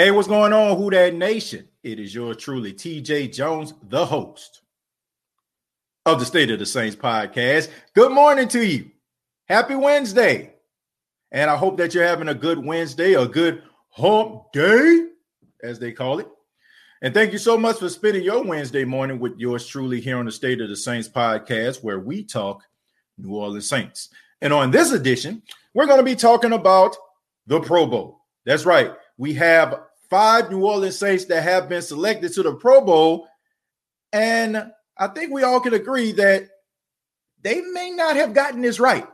Hey, what's going on, Who That Nation? It is yours truly, TJ Jones, the host of the State of the Saints podcast. Good morning to you. Happy Wednesday. And I hope that you're having a good Wednesday, a good hump day, as they call it. And thank you so much for spending your Wednesday morning with yours truly here on the State of the Saints podcast, where we talk New Orleans Saints. And on this edition, we're going to be talking about the Pro Bowl. That's right. We have five New Orleans Saints that have been selected to the Pro Bowl. And I think we all can agree that they may not have gotten this right.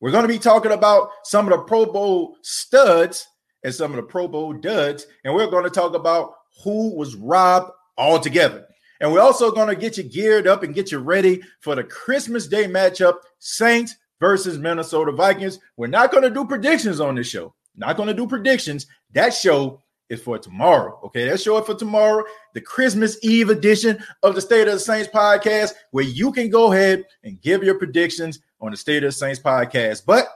We're going to be talking about some of the Pro Bowl studs and some of the Pro Bowl duds. And we're going to talk about who was robbed altogether. And we're also going to get you geared up and get you ready for the Christmas Day matchup Saints versus Minnesota Vikings. We're not going to do predictions on this show. Not going to do predictions. That show is for tomorrow. Okay, that's it for tomorrow, the Christmas Eve edition of the State of the Saints podcast, where you can go ahead and give your predictions on the State of the Saints podcast. But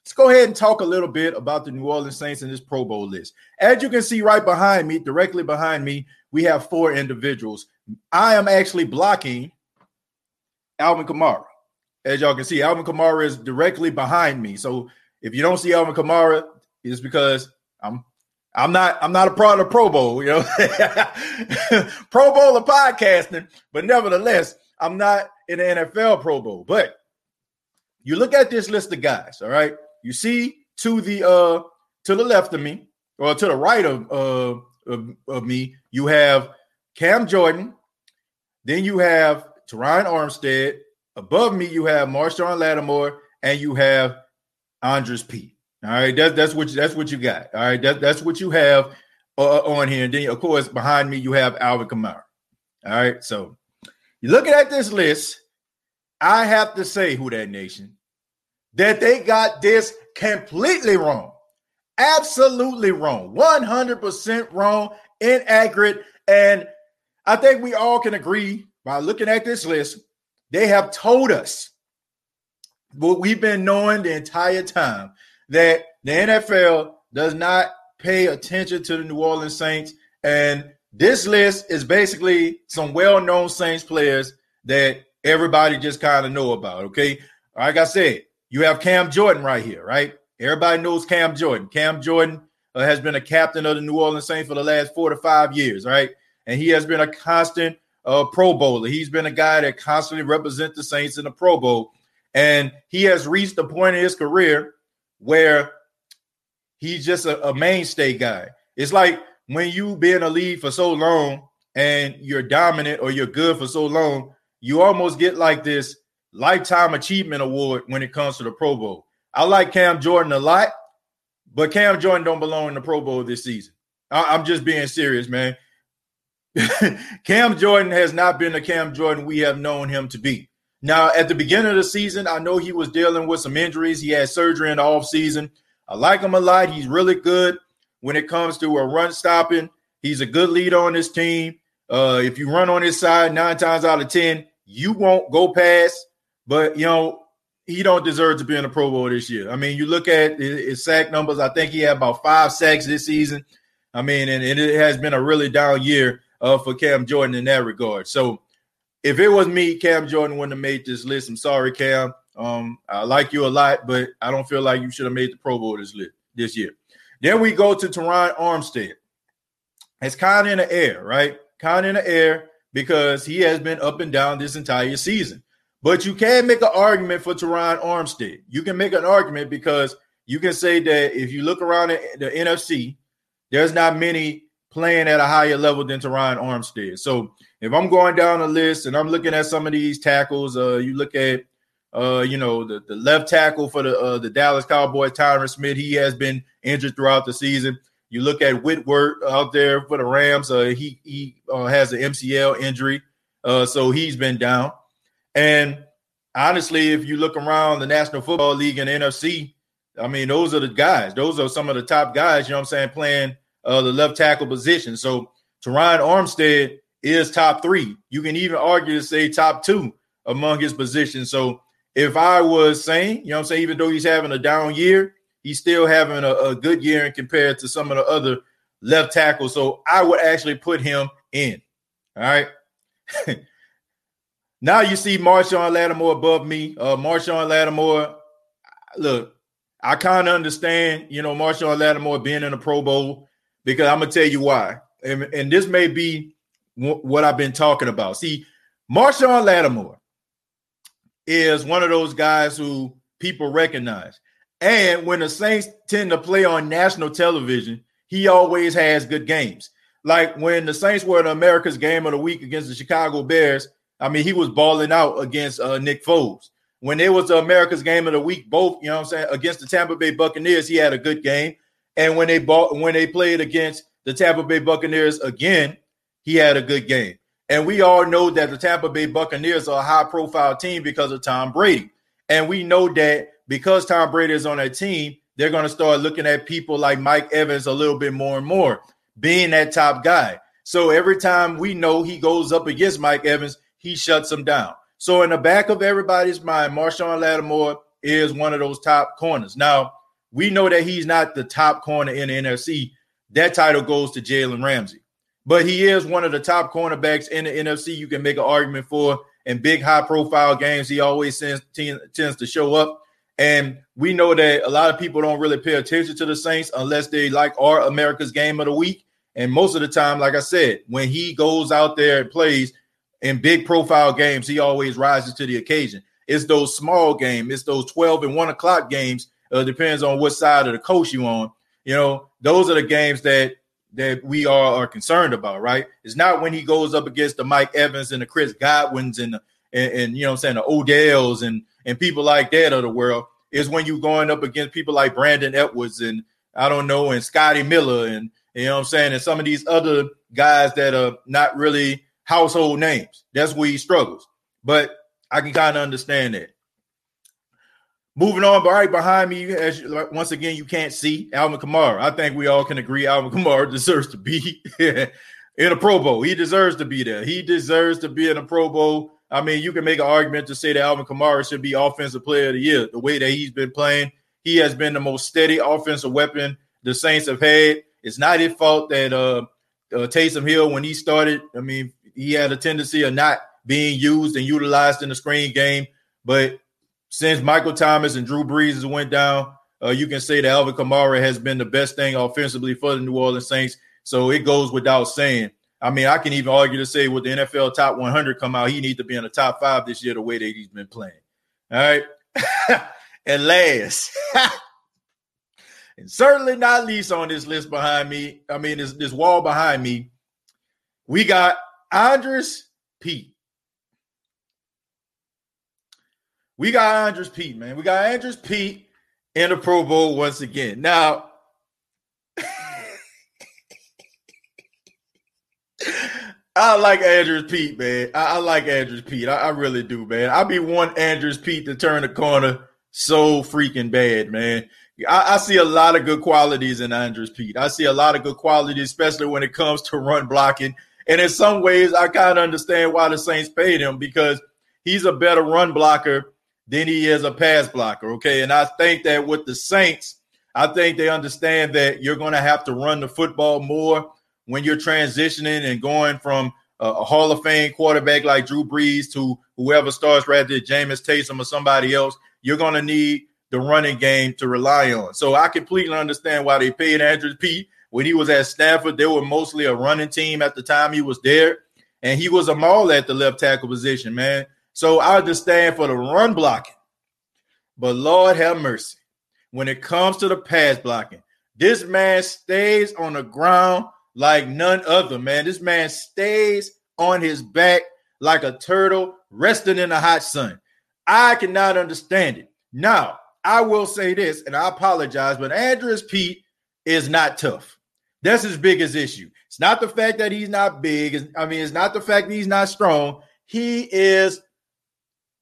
let's go ahead and talk a little bit about the New Orleans Saints in this Pro Bowl list. As you can see right behind me, directly behind me, we have four individuals. I am actually blocking Alvin Kamara. As y'all can see, Alvin Kamara is directly behind me. So if you don't see Alvin Kamara, it's because I'm I'm not I'm not a part of Pro Bowl, you know, Pro Bowl of podcasting, but nevertheless, I'm not in the NFL Pro Bowl. But you look at this list of guys, all right. You see to the uh to the left of me, or to the right of uh of, of me, you have Cam Jordan, then you have Terron Armstead. Above me, you have Marshon Lattimore, and you have Andrus Peat. All right, that's that's what that's what you got. All right, that, that's what you have uh, on here. And then, of course, behind me you have Alvin Kamara. All right, so you're looking at this list. I have to say, who that nation, that they got this completely wrong, absolutely wrong, 100% wrong, inaccurate, and I think we all can agree by looking at this list. They have told us what we've been knowing the entire time that the NFL does not pay attention to the New Orleans Saints. And this list is basically some well known Saints players that everybody just kind of know about. Okay. Like I said, you have Cam Jordan right here, right? Everybody knows Cam Jordan. Cam Jordan uh, has been a captain of the New Orleans Saints for the last four to five years, right? And he has been a constant uh, Pro Bowler. He's been a guy that constantly represents the Saints in the Pro Bowl. And he has reached the point in his career where he's just a, a mainstay guy. It's like when you be in a league for so long and you're dominant or you're good for so long, you almost get like this lifetime achievement award when it comes to the Pro Bowl. I like Cam Jordan a lot, but Cam Jordan don't belong in the Pro Bowl this season. I, am just being serious, man. Cam Jordan has not been the Cam Jordan we have known him to be. Now, at the beginning of the season, I know he was dealing with some injuries. He had surgery in the offseason. I like him a lot. He's really good when it comes to a run stopping. He's a good leader on this team. Uh, if you run on his side nine times out of ten, you won't go past. But you know he don't deserve to be in the Pro Bowl this year. I mean, you look at his sack numbers. I think he had about five sacks this season. I mean, and, it has been a really down year uh, for Cam Jordan in that regard. So if it was me, Cam Jordan wouldn't have made this list. I'm sorry, Cam. Um, I like you a lot, but I don't feel like you should have made the Pro Bowl this list this year. Then we go to Terron Armstead. It's kind of in the air, right? Kind of in the air because he has been up and down this entire season. But you can make an argument for Terron Armstead. You can make an argument because you can say that if you look around the, the NFC, there's not many playing at a higher level than Terron Armstead. So if I'm going down the list and I'm looking at some of these tackles, uh, you look at uh, you know, the, the left tackle for the uh, the Dallas Cowboys, Tyron Smith, he has been injured throughout the season. You look at Whitworth out there for the Rams, uh, he he uh, has an MCL injury, uh, so he's been down. And honestly, if you look around the National Football League and NFC, I mean, those are the guys. Those are some of the top guys. You know what I'm saying? Playing uh, the left tackle position. So Terron Armstead is top three. You can even argue to say top two among his positions. So if I was saying, you know I'm saying, even though he's having a down year, he's still having a, a good year and compared to some of the other left tackles. So I would actually put him in. All right. now you see Marshon Lattimore above me. Uh Marshon Lattimore, look, I kind of understand, you know, Marshon Lattimore being in a Pro Bowl because I'm gonna tell you why. And, and this may be w- what I've been talking about. See, Marshon Lattimore is one of those guys who people recognize. And when the Saints tend to play on national television, he always has good games. Like when the Saints were in America's game of the week against the Chicago Bears, I mean, he was balling out against uh, Nick Foles. When it was America's game of the week, both, you know what I'm saying, against the Tampa Bay Buccaneers, he had a good game. And when they bought when they played against the Tampa Bay Buccaneers again, he had a good game. And we all know that the Tampa Bay Buccaneers are a high profile team because of Tom Brady. And we know that because Tom Brady is on that team, they're going to start looking at people like Mike Evans a little bit more and more, being that top guy. So every time we know he goes up against Mike Evans, he shuts him down. So in the back of everybody's mind, Marshon Lattimore is one of those top corners. Now, we know that he's not the top corner in the NFC. That title goes to Jalen Ramsey. But he is one of the top cornerbacks in the NFC. You can make an argument for in big high profile games. He always tends, tends to show up. And we know that a lot of people don't really pay attention to the Saints unless they like our America's game of the week. And most of the time, like I said, when he goes out there and plays in big profile games, he always rises to the occasion. It's those small games, it's those 12 and 1 o'clock games. Uh, depends on what side of the coast you on. You know, those are the games that that we are, are concerned about, right? It's not when he goes up against the Mike Evans and the Chris Godwins and the, and, and, you know I'm saying the Odells and and people like that of the world is when you're going up against people like Brandon Edwards and I don't know and Scotty Miller and you know I'm saying and some of these other guys that are not really household names. That's where he struggles. But I can kind of understand that. Moving on, but right behind me, as you, once again, you can't see Alvin Kamara. I think we all can agree Alvin Kamara deserves to be in a Pro Bowl. He deserves to be there. He deserves to be in a Pro Bowl. I mean, you can make an argument to say that Alvin Kamara should be Offensive Player of the Year. The way that he's been playing, he has been the most steady offensive weapon the Saints have had. It's not his fault that uh, uh, Taysom Hill, when he started, I mean, he had a tendency of not being used and utilized in the screen game. But since Michael Thomas and Drew Brees went down, uh, you can say that Alvin Kamara has been the best thing offensively for the New Orleans Saints. So it goes without saying. I mean, I can even argue to say with the NFL top 100 come out, he needs to be in the top five this year the way that he's been playing. All right. and last, and certainly not least on this list behind me, I mean, this, this wall behind me, we got Andrus Peat. We got Andrus Peat, man. We got Andrus Peat in the Pro Bowl once again. Now, I like Andrus Peat, man. I, I like Andrus Peat. I, I, really do, man. I be one Andrus Peat to turn the corner so freaking bad, man. I, I, see a lot of good qualities in Andrus Peat. I see a lot of good qualities, especially when it comes to run blocking. And in some ways, I kind of understand why the Saints paid him because he's a better run blocker than he is a pass blocker. Okay. And I think that with the Saints, I think they understand that you're going to have to run the football more when you're transitioning and going from a, Hall of Fame quarterback like Drew Brees to whoever starts rather than Jameis Taysom or somebody else. You're going to need the running game to rely on. So I completely understand why they paid Andrus Peat when he was at Stanford. They were mostly a running team at the time he was there, and he was a maul at the left tackle position, man. So I understand for the run blocking, but Lord have mercy. When it comes to the pass blocking, this man stays on the ground like none other, man. This man stays on his back like a turtle resting in the hot sun. I cannot understand it. Now, I will say this, and I apologize, but Andrus Peat is not tough. That's his biggest issue. It's not the fact that he's not big. I mean, it's not the fact that he's not strong. He is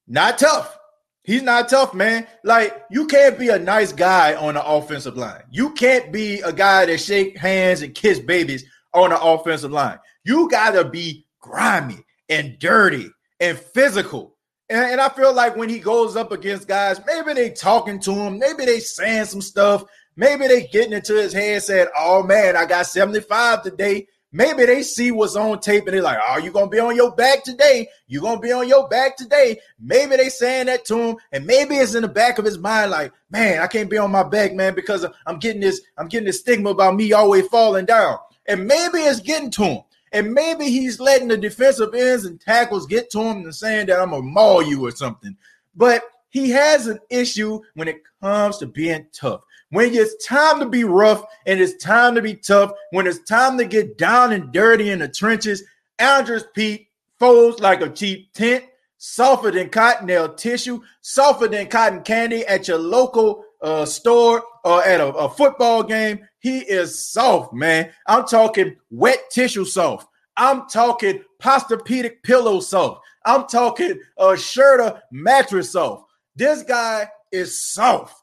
not tough. He's not tough, man. Like you can't be a nice guy on the offensive line. You can't be a guy that shake hands and kiss babies on the offensive line. You gotta be grimy and dirty and physical. And, and, I feel like when he goes up against guys, maybe they talking to him, maybe they saying some stuff, Maybe they getting into his head, said, "Oh man, I got 75 today." Maybe they see what's on tape and they're like, "Oh, you gonna be on your back today? You gonna be on your back today?" Maybe they saying that to him, and maybe it's in the back of his mind, like, "Man, I can't be on my back, man, because I'm getting this, I'm getting this stigma about me always falling down." And maybe it's getting to him, and maybe he's letting the defensive ends and tackles get to him and saying that I'm gonna maul you or something. But he has an issue when it comes to being tough. When it's time to be rough and it's time to be tough, when it's time to get down and dirty in the trenches, Andrus Peat folds like a cheap tent, softer than cottonelle tissue, softer than cotton candy at your local uh, store or at a, a football game. He is soft, man. I'm talking wet tissue soft. I'm talking Posturepedic pillow soft. I'm talking a Serta mattress soft. This guy is soft.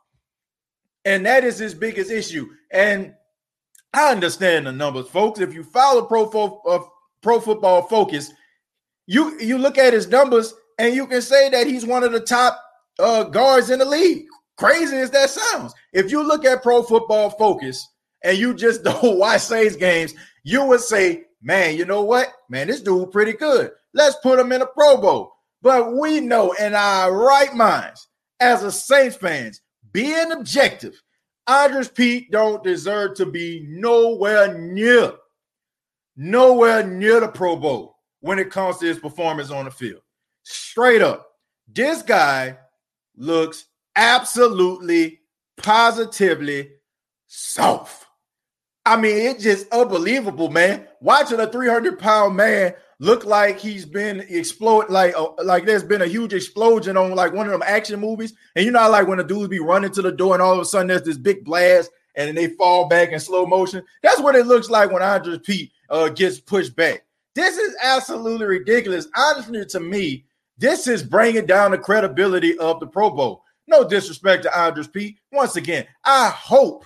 And that is his biggest issue. And I understand the numbers, folks. If you follow Pro, Fo- uh, Pro Football Focus, you you look at his numbers and you can say that he's one of the top uh, guards in the league. Crazy as that sounds. If you look at Pro Football Focus and you just don't watch Saints games, you would say, man, you know what? Man, this dude pretty good. Let's put him in a Pro Bowl. But we know in our right minds, as a Saints fans, being objective, Andrus Peat don't deserve to be nowhere near, nowhere near the Pro Bowl when it comes to his performance on the field. Straight up, this guy looks absolutely, positively soft. I mean, it's just unbelievable, man. Watching a 300 pound man look like he's been explode like uh, like there's been a huge explosion on like one of them action movies. And you know, like when the dudes be running to the door and all of a sudden there's this big blast and then they fall back in slow motion. That's what it looks like when Andrus Peat uh, gets pushed back. This is absolutely ridiculous. Honestly, to me, this is bringing down the credibility of the Pro Bowl. No disrespect to Andrus Peat. Once again, I hope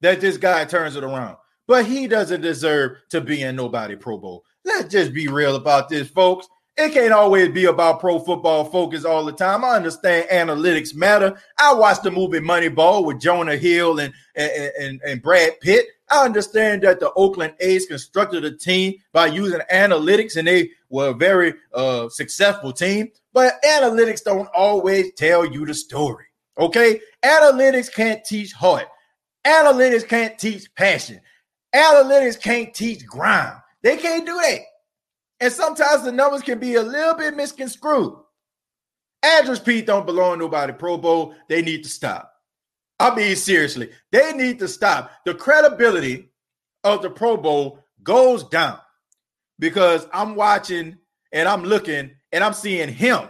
that this guy turns it around, but he doesn't deserve to be in nobody Pro Bowl. Let's just be real about this, folks. It can't always be about pro football focus all the time. I understand analytics matter. I watched the movie Moneyball with Jonah Hill and, and, and, and Brad Pitt. I understand that the Oakland A's constructed a team by using analytics and they were a very uh, successful team. But analytics don't always tell you the story. Okay? Analytics can't teach heart. Analytics can't teach passion. Analytics can't teach grind. They can't do that. And sometimes the numbers can be a little bit misconstrued. Andrus Peat don't belong nobody Pro Bowl. They need to stop. I mean, seriously, they need to stop. The credibility of the Pro Bowl goes down because I'm watching and I'm looking and I'm seeing him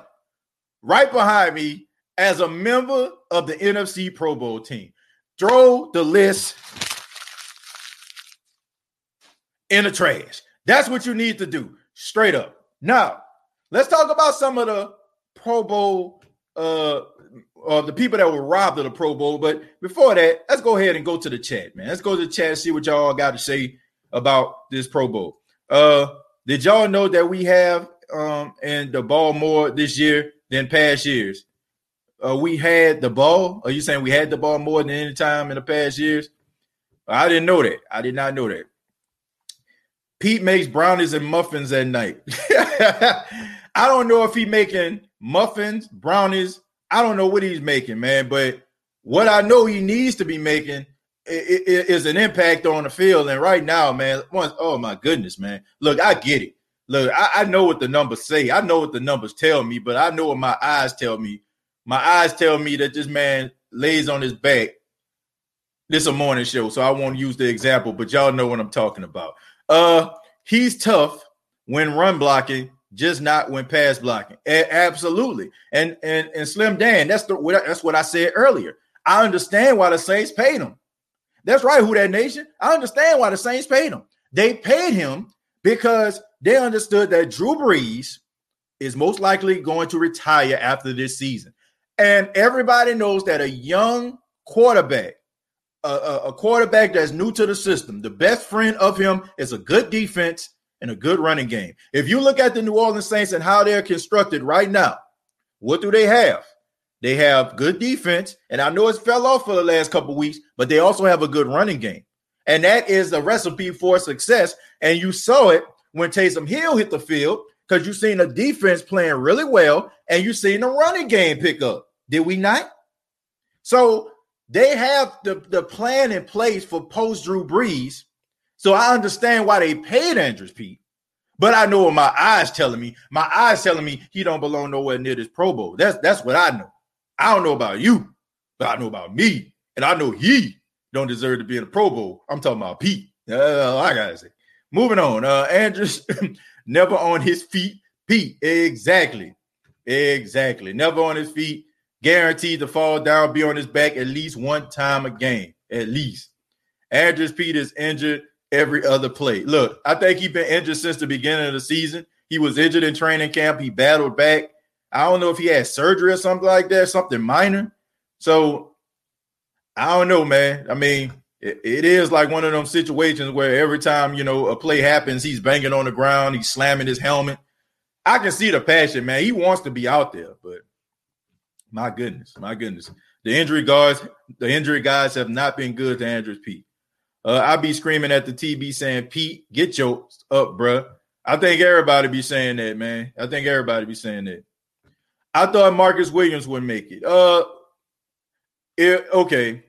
right behind me as a member of the NFC Pro Bowl team. Throw the list in the trash. That's what you need to do, straight up. Now, let's talk about some of the Pro Bowl, uh, uh, the people that were robbed of the Pro Bowl. But before that, let's go ahead and go to the chat, man. Let's go to the chat, and see what y'all got to say about this Pro Bowl. Uh, did y'all know that we have um in the ball more this year than past years? Uh, we had the ball. Are you saying we had the ball more than any time in the past years? I didn't know that. I did not know that. Peat makes brownies and muffins at night. I don't know if he's making muffins, brownies. I don't know what he's making, man. But what I know he needs to be making is an impact on the field. And right now, man, once, oh my goodness, man. Look, I get it. Look, I, I know what the numbers say. I know what the numbers tell me, but I know what my eyes tell me. My eyes tell me that this man lays on his back. This is a morning show, so I won't use the example, but y'all know what I'm talking about. Uh, he's tough when run blocking, just not when pass blocking. A- absolutely. And and and Slim Dan, that's the that's what I said earlier. I understand why the Saints paid him. That's right, who that nation. I understand why the Saints paid him. They paid him because they understood that Drew Brees is most likely going to retire after this season. And everybody knows that a young quarterback a, a, quarterback that's new to the system. The best friend of him is a good defense and a good running game. If you look at the New Orleans Saints and how they're constructed right now, what do they have? They have good defense, and I know it's fell off for the last couple weeks, but they also have a good running game. And that is the recipe for success. And you saw it when Taysom Hill hit the field because you've seen the defense playing really well and you've seen the running game pick up. Did we not? So they have the, the plan in place for post Drew Brees. So I understand why they paid Andrus Peat. But I know what my eyes telling me. My eyes telling me he don't belong nowhere near this Pro Bowl. That's that's what I know. I don't know about you, but I know about me, and I know he don't deserve to be in the Pro Bowl. I'm talking about Peat. Uh, I gotta say. Moving on. Uh, Andrus never on his feet. Peat, exactly, exactly. Never on his feet. Guaranteed to fall down, be on his back at least one time a game, at least. Andrus Peters injured every other play. Look, I think he's been injured since the beginning of the season. He was injured in training camp. He battled back. I don't know if he had surgery or something like that, something minor. So I don't know, man. I mean, it, it is like one of them situations where every time you know a play happens, he's banging on the ground, he's slamming his helmet. I can see the passion, man. He wants to be out there, but my goodness, my goodness, the injury guards, the injury guys have not been good to Andrus Peat. Uh, I be screaming at the TV saying, "Peat, get your up, bruh." I think everybody be saying that, man. I think everybody be saying that. I thought Marcus Williams would make it. Uh, it, okay.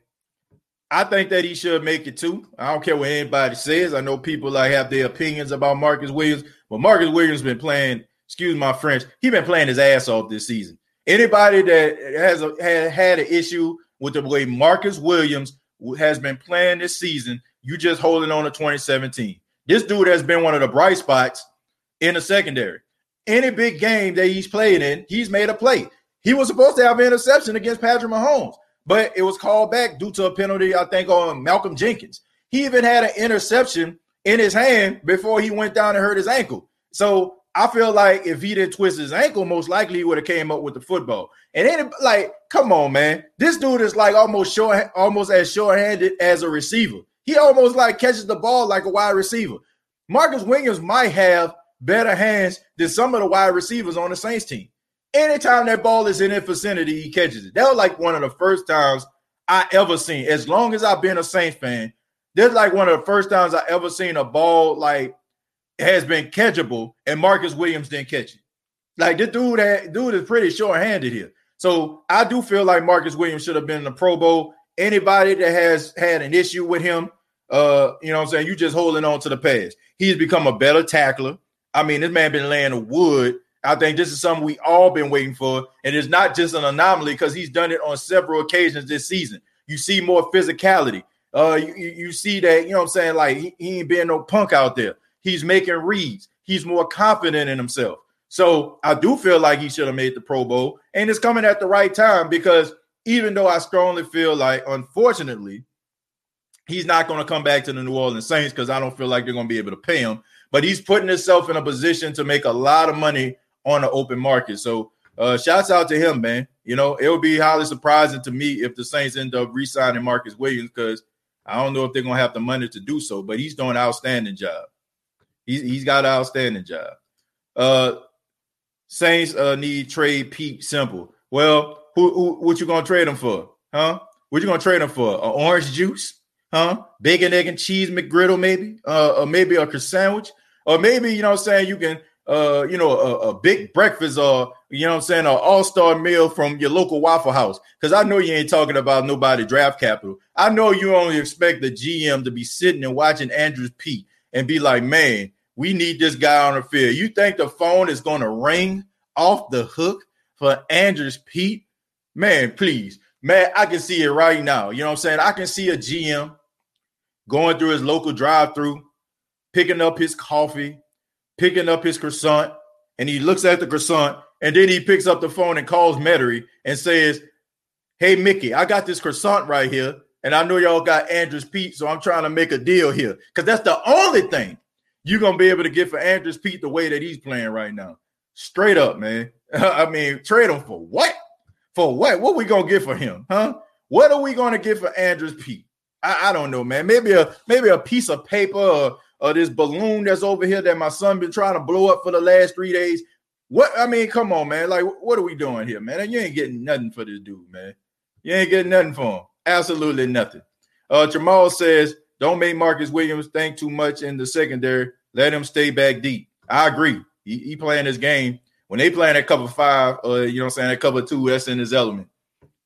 I think that he should make it too. I don't care what anybody says. I know people like have their opinions about Marcus Williams, but Marcus Williams been playing. Excuse my French. He been playing his ass off this season. Anybody that has a, had, had an issue with the way Marcus Williams has been playing this season, you just holding on to 2017. This dude has been one of the bright spots in the secondary. Any big game that he's played in, he's made a play. He was supposed to have an interception against Patrick Mahomes, but it was called back due to a penalty, I think, on Malcolm Jenkins. He even had an interception in his hand before he went down and hurt his ankle. So I feel like if he didn't twist his ankle, most likely he would have came up with the football. And then, like, come on, man, this dude is like almost short, almost as short-handed as a receiver. He almost like catches the ball like a wide receiver. Marcus Williams might have better hands than some of the wide receivers on the Saints team. Anytime that ball is in his vicinity, he catches it. That was like one of the first times I ever seen. As long as I've been a Saints fan, that's like one of the first times I ever seen a ball like has been catchable, and Marcus Williams didn't catch it. Like this dude, dude is pretty short-handed here. So I do feel like Marcus Williams should have been in the Pro Bowl. Anybody that has had an issue with him, uh, you know what I'm saying? You just holding on to the past. He's become a better tackler. I mean, this man been laying the wood. I think this is something we all been waiting for, and it's not just an anomaly because he's done it on several occasions this season. You see more physicality. Uh, you, you see that you know what I'm saying? Like he, he ain't being no punk out there. He's making reads. He's more confident in himself. So I do feel like he should have made the Pro Bowl, and it's coming at the right time because even though I strongly feel like, unfortunately, he's not going to come back to the New Orleans Saints because I don't feel like they're going to be able to pay him. But he's putting himself in a position to make a lot of money on the open market. So uh, shouts out to him, man. You know, it would be highly surprising to me if the Saints end up re-signing Marcus Williams because I don't know if they're going to have the money to do so. But he's doing an outstanding job. He's he's got an outstanding job. Uh, Saints uh, need trade Peat Simple. Well, who, who what you gonna trade him for? Huh? What you gonna trade him for? An orange juice? huh? Bacon, egg, and cheese McGriddle, maybe, uh, or maybe a sandwich, or maybe you know what I'm saying you can, uh, you know, a, a big breakfast, or you know I'm saying, an all star meal from your local Waffle House. Because I know you ain't talking about nobody draft capital. I know you only expect the GM to be sitting and watching Andrus Peat and be like, man, we need this guy on the field. You think the phone is going to ring off the hook for Andrus Peat? Man, please. Man, I can see it right now. You know what I'm saying? I can see a GM going through his local drive-through, picking up his coffee, picking up his croissant, and he looks at the croissant, and then he picks up the phone and calls Metairie and says, Hey Mickey, I got this croissant right here, and I know y'all got Andrus Peat, so I'm trying to make a deal here. Because that's the only thing you're gonna be able to get for Andrus Peat the way that he's playing right now. Straight up, man. I mean, trade him for what? For what? What we gonna get for him? Huh? What are we gonna get for Andrus Peat? I, I, don't know, man. Maybe a maybe a piece of paper or, or this balloon that's over here that my son been trying to blow up for the last three days. What I mean, come on, man. Like, what are we doing here, man? You ain't getting nothing for this dude, man. You ain't getting nothing for him. Absolutely nothing. Uh Jamal says, don't make Marcus Williams think too much in the secondary. Let him stay back deep. I agree. He, he playing his game. When they playing at cover five, uh, you know what I'm saying, at cover two, that's in his element.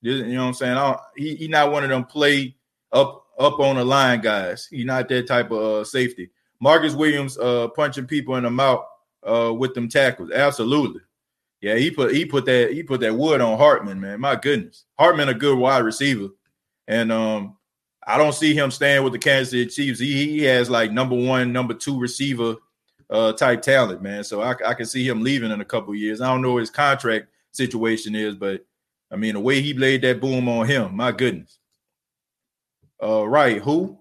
You know what I'm saying? He he not one of them play up up on the line guys. He not that type of uh, safety. Marcus Williams uh, punching people in the mouth uh, with them tackles. Absolutely. Yeah, he put he put that he put that wood on Hardman, man. My goodness. Hardman a good wide receiver. And um I don't see him staying with the Kansas City Chiefs. He, he has like number one, number two receiver uh, type talent, man. So I, I can see him leaving in a couple years. I don't know what his contract situation is, but I mean the way he laid that boom on him, my goodness. Uh, right, who?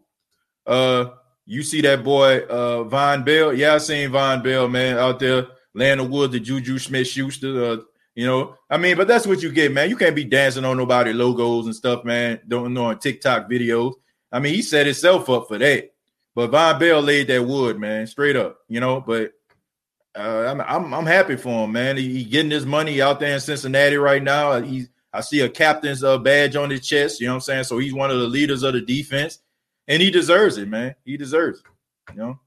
Uh, you see that boy uh Vonn Bell? Yeah, I seen Vonn Bell, man, out there laying the wood, the Juju Smith Schuster. Uh, you know, I mean, but that's what you get, man. You can't be dancing on nobody logos and stuff, man. Don't know on TikTok videos. I mean, he set himself up for that. But Vonn Bell laid that wood, man, straight up. You know, but uh, I'm, I'm, I'm happy for him, man. He, he, getting his money out there in Cincinnati right now. He's I see a captain's uh, badge on his chest. You know what I'm saying? So he's one of the leaders of the defense, and he deserves it, man. He deserves it. You know,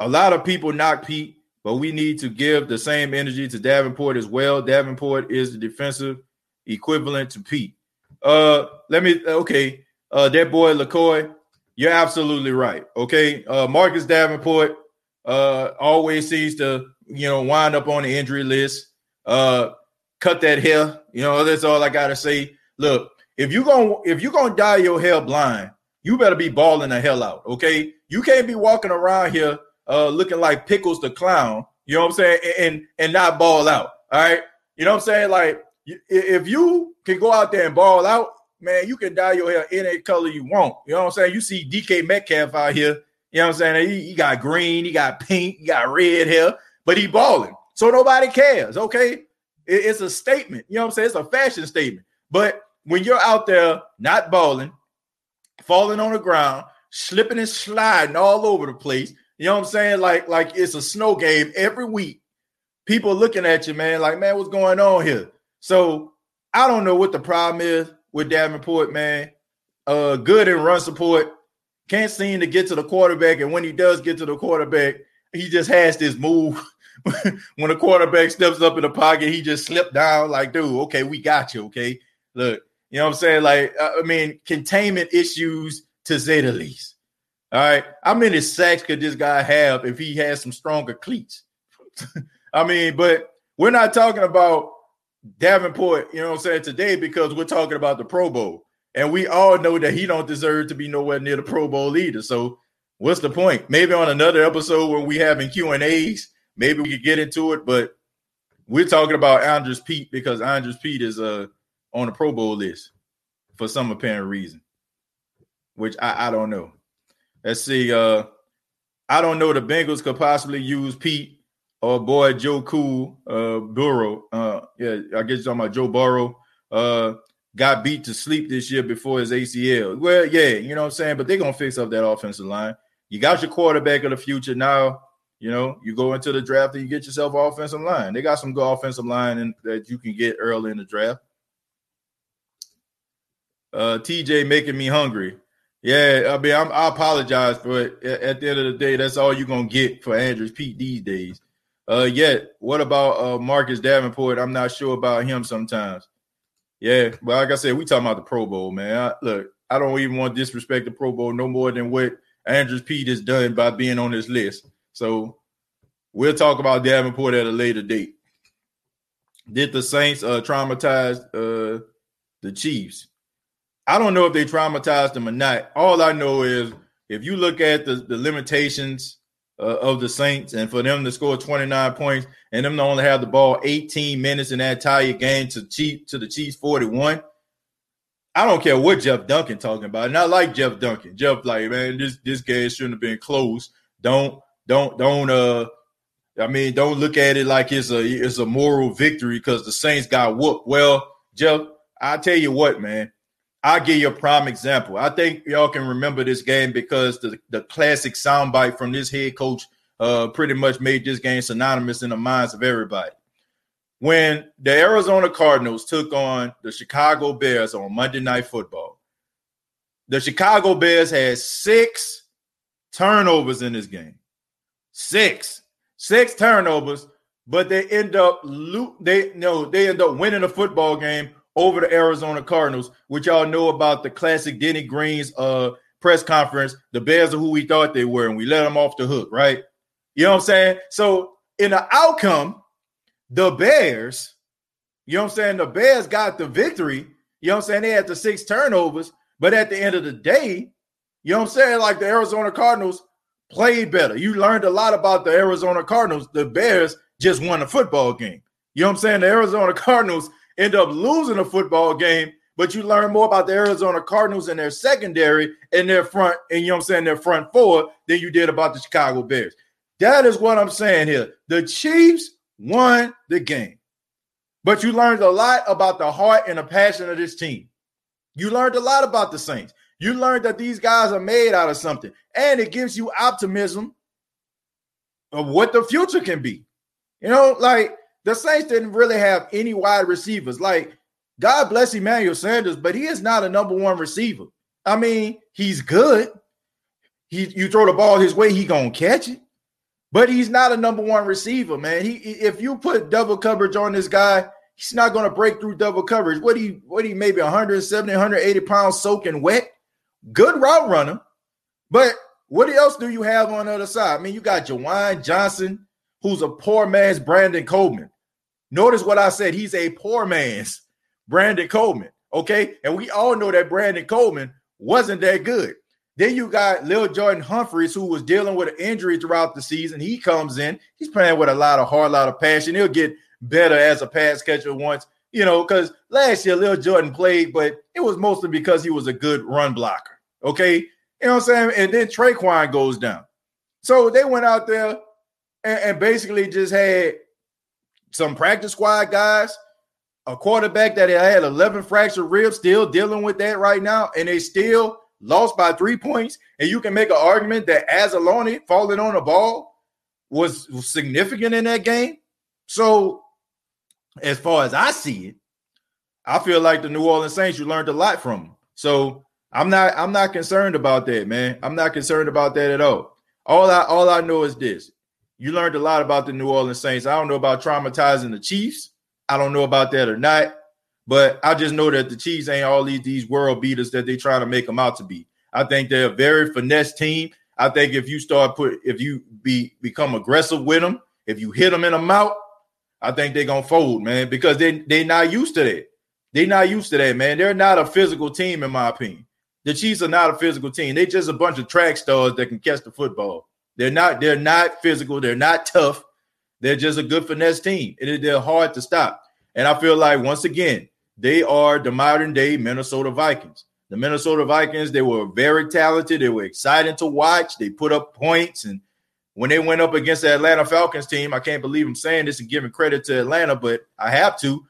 a lot of people knock Peat but we need to give the same energy to Davenport as well. Davenport is the defensive equivalent to Peat. Uh, let me okay. Uh, that boy LaCoy, you're absolutely right. Okay, uh, Marcus Davenport uh always seems to you know wind up on the injury list. Uh, cut that hair. You know that's all I gotta say. Look, if you gonna if you gonna dye your hair blind, you better be balling the hell out. Okay, you can't be walking around here uh, looking like Pickles the clown. You know what I'm saying? And and not ball out. All right. You know what I'm saying? Like if you can go out there and ball out, man, you can dye your hair any color you want. You know what I'm saying? You see DK Metcalf out here. You know what I'm saying? He, he got green, he got pink, he got red hair, but he balling. So nobody cares. Okay. It, it's a statement. You know what I'm saying? It's a fashion statement. But when you're out there not balling, falling on the ground, slipping and sliding all over the place, you know what I'm saying? Like, like it's a snow game every week. People looking at you, man, like, man, what's going on here? So I don't know what the problem is with Davenport, man. Uh, good in run support, can't seem to get to the quarterback, and when he does get to the quarterback, he just has this move. when the quarterback steps up in the pocket, he just slipped down. Like, dude, okay, we got you. Okay, look, you know what I'm saying? Like, I mean, containment issues to say the least. All right. How many sacks could this guy have if he has some stronger cleats? I mean, but we're not talking about Davenport, you know what I'm saying, today because we're talking about the Pro Bowl. And we all know that he don't deserve to be nowhere near the Pro Bowl either. So what's the point? Maybe on another episode when we having Q and A's, maybe we could get into it. But we're talking about Andrus Peat because Andrus Peat is uh on the Pro Bowl list for some apparent reason, which I, I don't know. Let's see. Uh, I don't know. The Bengals could possibly use Peat or boy Joe Cool uh, Burrow. Uh, yeah, I guess you're talking about Joe Burrow. Uh, got beat to sleep this year before his ACL. Well, yeah, you know what I'm saying. But they're gonna fix up that offensive line. You got your quarterback of the future now. You know, you go into the draft and you get yourself offensive line. They got some good offensive line in, that you can get early in the draft. Uh, TJ making me hungry. Yeah, I mean, I'm, i apologize, but at the end of the day, that's all you're gonna get for Andrus Peat these days. Uh, yet, what about uh Marcus Davenport? I'm not sure about him sometimes. Yeah, but like I said, we talking about the Pro Bowl, man. I, look, I don't even want to disrespect the Pro Bowl no more than what Andrus Peat has done by being on this list. So we'll talk about Davenport at a later date. Did the Saints uh traumatize uh the Chiefs? I don't know if they traumatized him or not. All I know is if you look at the, the limitations uh, of the Saints and for them to score 29 points and them to only have the ball 18 minutes in that entire game to cheat to the Chiefs 41. I don't care what Jeff Duncan talking about. And I like Jeff Duncan. Jeff, like, man, this this game shouldn't have been close. Don't don't don't uh I mean, don't look at it like it's a it's a moral victory because the Saints got whooped. Well, Jeff, I tell you what, man. I'll give you a prime example. I think y'all can remember this game because the, the classic soundbite from this head coach uh, pretty much made this game synonymous in the minds of everybody. When the Arizona Cardinals took on the Chicago Bears on Monday Night Football, the Chicago Bears had six turnovers in this game. Six, six turnovers, but they end up lo- they no they end up winning a football game over the Arizona Cardinals, which y'all know about the classic Denny Green's uh press conference. The Bears are who we thought they were, and we let them off the hook, right? You know what I'm saying? So in the outcome, the Bears, you know what I'm saying? The Bears got the victory. You know what I'm saying? They had the six turnovers, but at the end of the day, you know what I'm saying? Like the Arizona Cardinals played better. You learned a lot about the Arizona Cardinals. The Bears just won a football game. You know what I'm saying? The Arizona Cardinals end up losing a football game, but you learn more about the Arizona Cardinals and their secondary and their front, and you know what I'm saying, their front four than you did about the Chicago Bears. That is what I'm saying here. The Chiefs won the game, but you learned a lot about the heart and the passion of this team. You learned a lot about the Saints. You learned that these guys are made out of something, and it gives you optimism of what the future can be. You know, like the Saints didn't really have any wide receivers. Like, God bless Emmanuel Sanders, but he is not a number one receiver. I mean, he's good. He you throw the ball his way, he gonna catch it. But he's not a number one receiver, man. He if you put double coverage on this guy, he's not gonna break through double coverage. What he what he maybe 170, 180 pounds soaking wet. Good route runner. But what else do you have on the other side? I mean, you got Juwan Johnson, who's a poor man's Brandon Coleman. Notice what I said. He's a poor man's Brandon Coleman. Okay. And we all know that Brandon Coleman wasn't that good. Then you got Lil Jordan Humphreys, who was dealing with an injury throughout the season. He comes in, he's playing with a lot of heart, a lot of passion. He'll get better as a pass catcher once, you know, because last year Lil Jordan played, but it was mostly because he was a good run blocker. Okay. You know what I'm saying? And then Tre'Quan goes down. So they went out there and, and basically just had some practice squad guys, a quarterback that had 11 fractured ribs, still dealing with that right now, and they still lost by three points. And you can make an argument that Anzalone falling on a ball was, was significant in that game. So, as far as I see it, I feel like the New Orleans Saints, you learned a lot from them. So I'm not I'm not concerned about that, man. I'm not concerned about that at all. All I all I know is this: you learned a lot about the New Orleans Saints. I don't know about traumatizing the Chiefs. I don't know about that or not, but I just know that the Chiefs ain't all these, these world beaters that they trying to make them out to be. I think they're a very finesse team. I think if you start put if you be become aggressive with them, if you hit them in the mouth, I think they're gonna fold, man, because they they're not used to that. They're not used to that, man. They're not a physical team, in my opinion. The Chiefs are not a physical team. They're just a bunch of track stars that can catch the football. They're not. They're not physical. They're not tough. They're just a good finesse team. It, they're hard to stop. And I feel like once again, they are the modern day Minnesota Vikings. The Minnesota Vikings, they were very talented. They were exciting to watch. They put up points. And when they went up against the Atlanta Falcons team, I can't believe I'm saying this and giving credit to Atlanta, but I have to.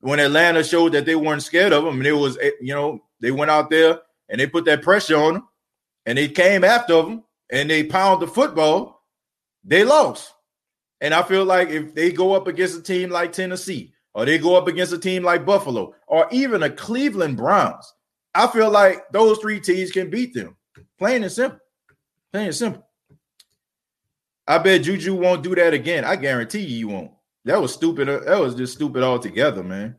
When Atlanta showed that they weren't scared of them, and it was, eh, you know, they went out there and they put that pressure on them and they came after them and they pound the football, they lost. And I feel like if they go up against a team like Tennessee, or they go up against a team like Buffalo, or even a Cleveland Browns, I feel like those three teams can beat them. Plain and simple. Plain and simple. I bet Juju won't do that again. I guarantee you, he won't. That was stupid. That was just stupid altogether, man.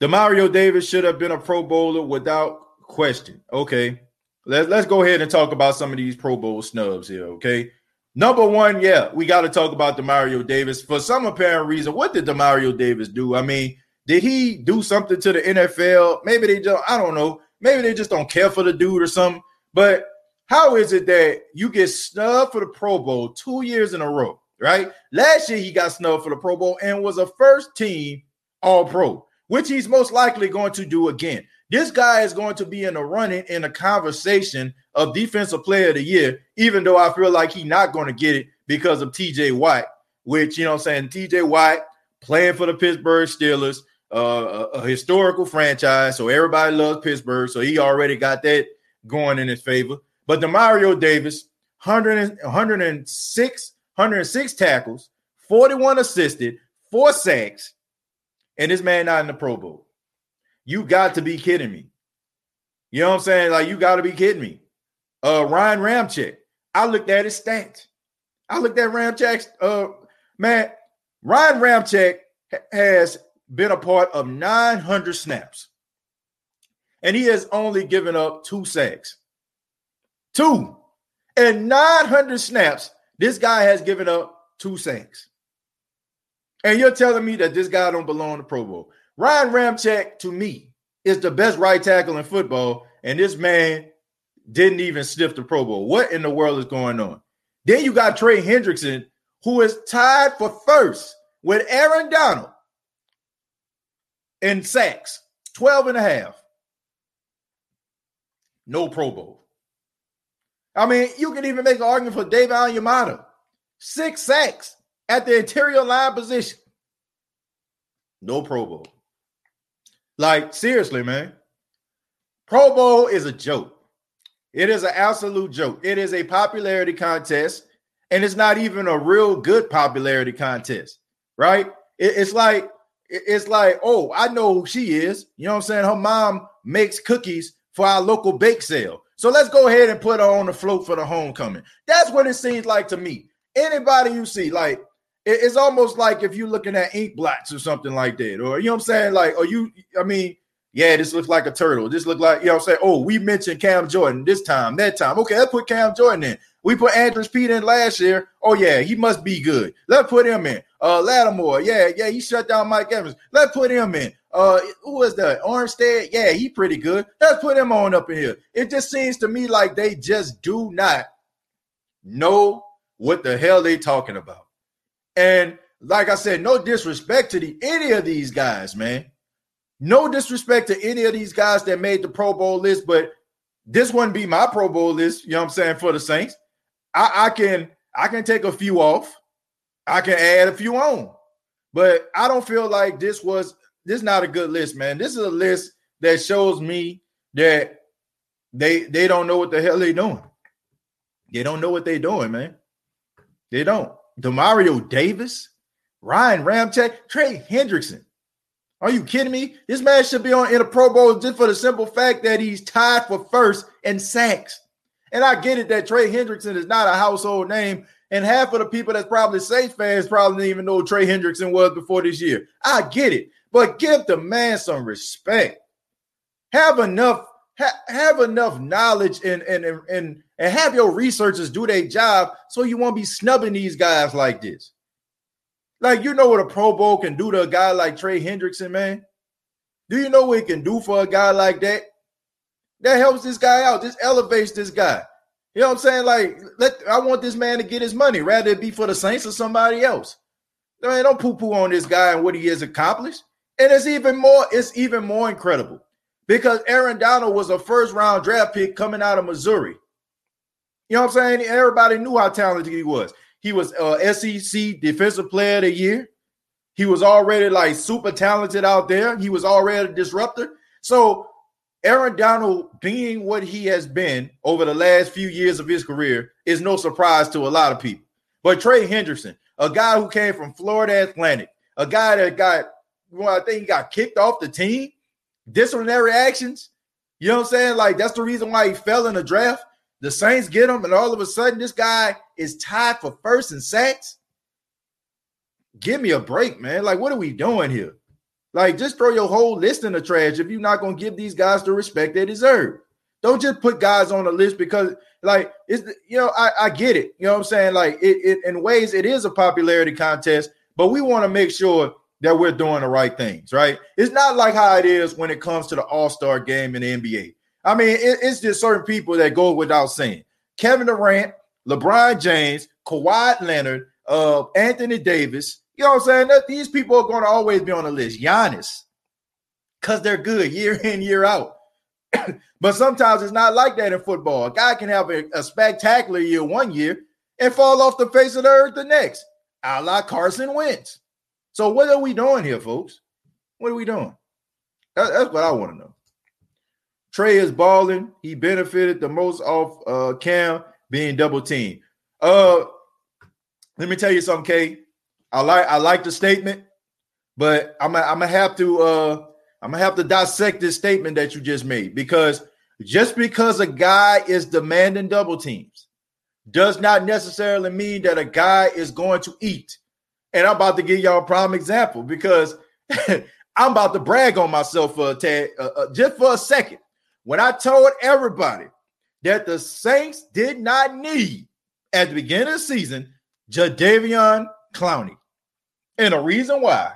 Demario Davis should have been a Pro Bowler without question. Okay. Let, let's go ahead and talk about some of these Pro Bowl snubs here, okay? Number one, yeah, we got to talk about Demario Davis. For some apparent reason, what did Demario Davis do? I mean, did he do something to the NFL? Maybe they just, I don't know. Maybe they just don't care for the dude or something. But how is it that you get snubbed for the Pro Bowl two years in a row, right? Last year he got snubbed for the Pro Bowl and was a first team All Pro, which he's most likely going to do again. This guy is going to be in the running in a conversation of defensive player of the year, even though I feel like he's not going to get it because of TJ Watt, which, you know I'm saying, TJ Watt playing for the Pittsburgh Steelers, uh, a, a historical franchise. So everybody loves Pittsburgh. So he already got that going in his favor. But Demario Davis, 100, 106, 106 tackles, 41 assisted, four sacks, and this man not in the Pro Bowl. You got to be kidding me. You know what I'm saying? Like, you got to be kidding me. Uh, Ryan Ramczyk, I looked at his stats. I looked at Ramczyk's. Uh, man, Ryan Ramczyk has been a part of 900 snaps, and he has only given up two sacks. Two. And 900 snaps, this guy has given up two sacks. And you're telling me that this guy don't belong the Pro Bowl. Ryan Ramczyk, to me, is the best right tackle in football, and this man didn't even sniff the Pro Bowl. What in the world is going on? Then you got Trey Hendrickson, who is tied for first with Aaron Donald in sacks, 12 and a half. No Pro Bowl. I mean, you can even make an argument for David Onyemata. Six sacks at the interior line position. No Pro Bowl. Like, seriously, man. Pro Bowl is a joke. It is an absolute joke. It is a popularity contest, and it's not even a real good popularity contest, right? It's like it's like, oh, I know who she is. You know what I'm saying? Her mom makes cookies for our local bake sale. So let's go ahead and put her on the float for the homecoming. That's what it seems like to me. Anybody you see, like it's almost like if you're looking at ink blots or something like that, or you know what I'm saying? Like, or you, I mean, yeah, this looks like a turtle. This look like, you know what I'm saying? Oh, we mentioned Cam Jordan this time, that time. Okay, let's put Cam Jordan in. We put Andrus Peat in last year. Oh, yeah, he must be good. Let's put him in. Uh Lattimore, yeah, yeah, he shut down Mike Evans. Let's put him in. Uh, who is that? Armstead, yeah, he pretty good. Let's put him on up in here. It just seems to me like they just do not know what the hell they talking about. And like I said, no disrespect to the any of these guys, man. No disrespect to any of these guys that made the Pro Bowl list, but this wouldn't be my Pro Bowl list. You know what I'm saying for the Saints. I, I can I can take a few off. I can add a few on, but I don't feel like this was this is not a good list, man. This is a list that shows me that they they don't know what the hell they're doing. They don't know what they're doing, man. They don't. Demario Davis, Ryan Ramczyk, Trey Hendrickson. Are you kidding me? This man should be on in a Pro Bowl just for the simple fact that he's tied for first in sacks. And I get it that Trey Hendrickson is not a household name, and half of the people that's probably Saints fans probably didn't even know Trey Hendrickson was before this year. I get it, but give the man some respect. Have enough, ha- have enough knowledge and and and and have your researchers do their job so you won't be snubbing these guys like this. Like, you know what a Pro Bowl can do to a guy like Trey Hendrickson, man? Do you know what it can do for a guy like that? That helps this guy out. This elevates this guy. You know what I'm saying? Like, let I want this man to get his money, rather it be for the Saints or somebody else. Man, don't poo-poo on this guy and what he has accomplished. And it's even more, it's even more incredible because Aaron Donald was a first round draft pick coming out of Missouri. You know what I'm saying? Everybody knew how talented he was. He was uh, SEC Defensive Player of the Year. He was already like super talented out there. He was already a disruptor. So Aaron Donald being what he has been over the last few years of his career is no surprise to a lot of people. But Trey Henderson, a guy who came from Florida Atlantic, a guy that got, well, I think he got kicked off the team, disciplinary actions. You know what I'm saying? Like that's the reason why he fell in the draft. The Saints get him, and all of a sudden, this guy is tied for first in sacks. Give me a break, man. Like, what are we doing here? Like, just throw your whole list in the trash if you're not going to give these guys the respect they deserve. Don't just put guys on the list because, like, it's you know, I, I get it. You know what I'm saying? Like, it, it in ways it is a popularity contest, but we want to make sure that we're doing the right things, right? It's not like how it is when it comes to the All Star game in the NBA. I mean, it, it's just certain people that go without saying. Kevin Durant, LeBron James, Kawhi Leonard, uh, Anthony Davis. You know what I'm saying? That these people are going to always be on the list. Giannis, because they're good year in, year out. but sometimes it's not like that in football. A guy can have a, a, spectacular year one year and fall off the face of the earth the next, a la Carson Wentz. So what are we doing here, folks? What are we doing? That, that's what I want to know. Trey is balling. He benefited the most off uh, Cam. being double teamed. Uh, let me tell you something, Kay. I like I like the statement, but I'm I'm gonna have to uh I'm gonna have to dissect this statement that you just made because just because a guy is demanding double teams does not necessarily mean that a guy is going to eat. And I'm about to give y'all a prime example because I'm about to brag on myself for a tad, uh, uh, just for a second. When I told everybody that the Saints did not need at the beginning of the season Jadeveon Clowney, and the reason why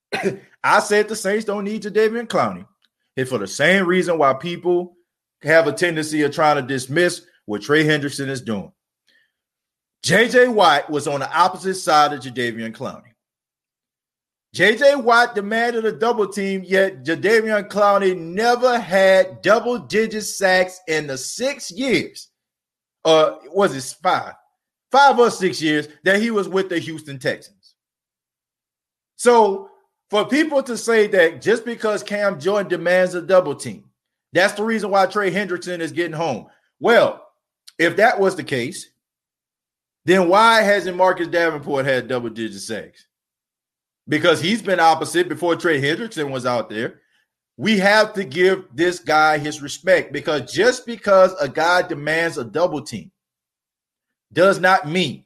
I said the Saints don't need Jadeveon Clowney is for the same reason why people have a tendency of trying to dismiss what Trey Henderson is doing. JJ Watt was on the opposite side of Jadeveon Clowney. JJ Watt demanded a double team, yet Jadeveon Clowney never had double digit sacks in the six years. Uh, was it five? Five or six years that he was with the Houston Texans. So for people to say that just because Cam Jordan demands a double team, that's the reason why Trey Hendrickson is getting home. Well, if that was the case, then why hasn't Marcus Davenport had double digit sacks? Because he's been opposite before Trey Hendrickson was out there. We have to give this guy his respect because just because a guy demands a double team does not mean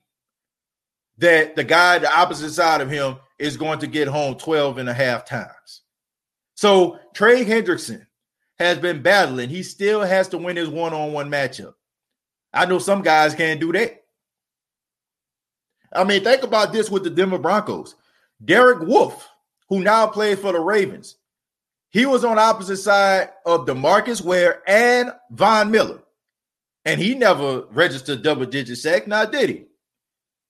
that the guy the opposite side of him is going to get home 12 and a half times. So Trey Hendrickson has been battling. He still has to win his one-on-one matchup. I know some guys can't do that. I mean, think about this with the Denver Broncos. Derek Wolfe, who now plays for the Ravens, he was on the opposite side of Demarcus Ware and Von Miller. And he never registered double digit sack, now did he?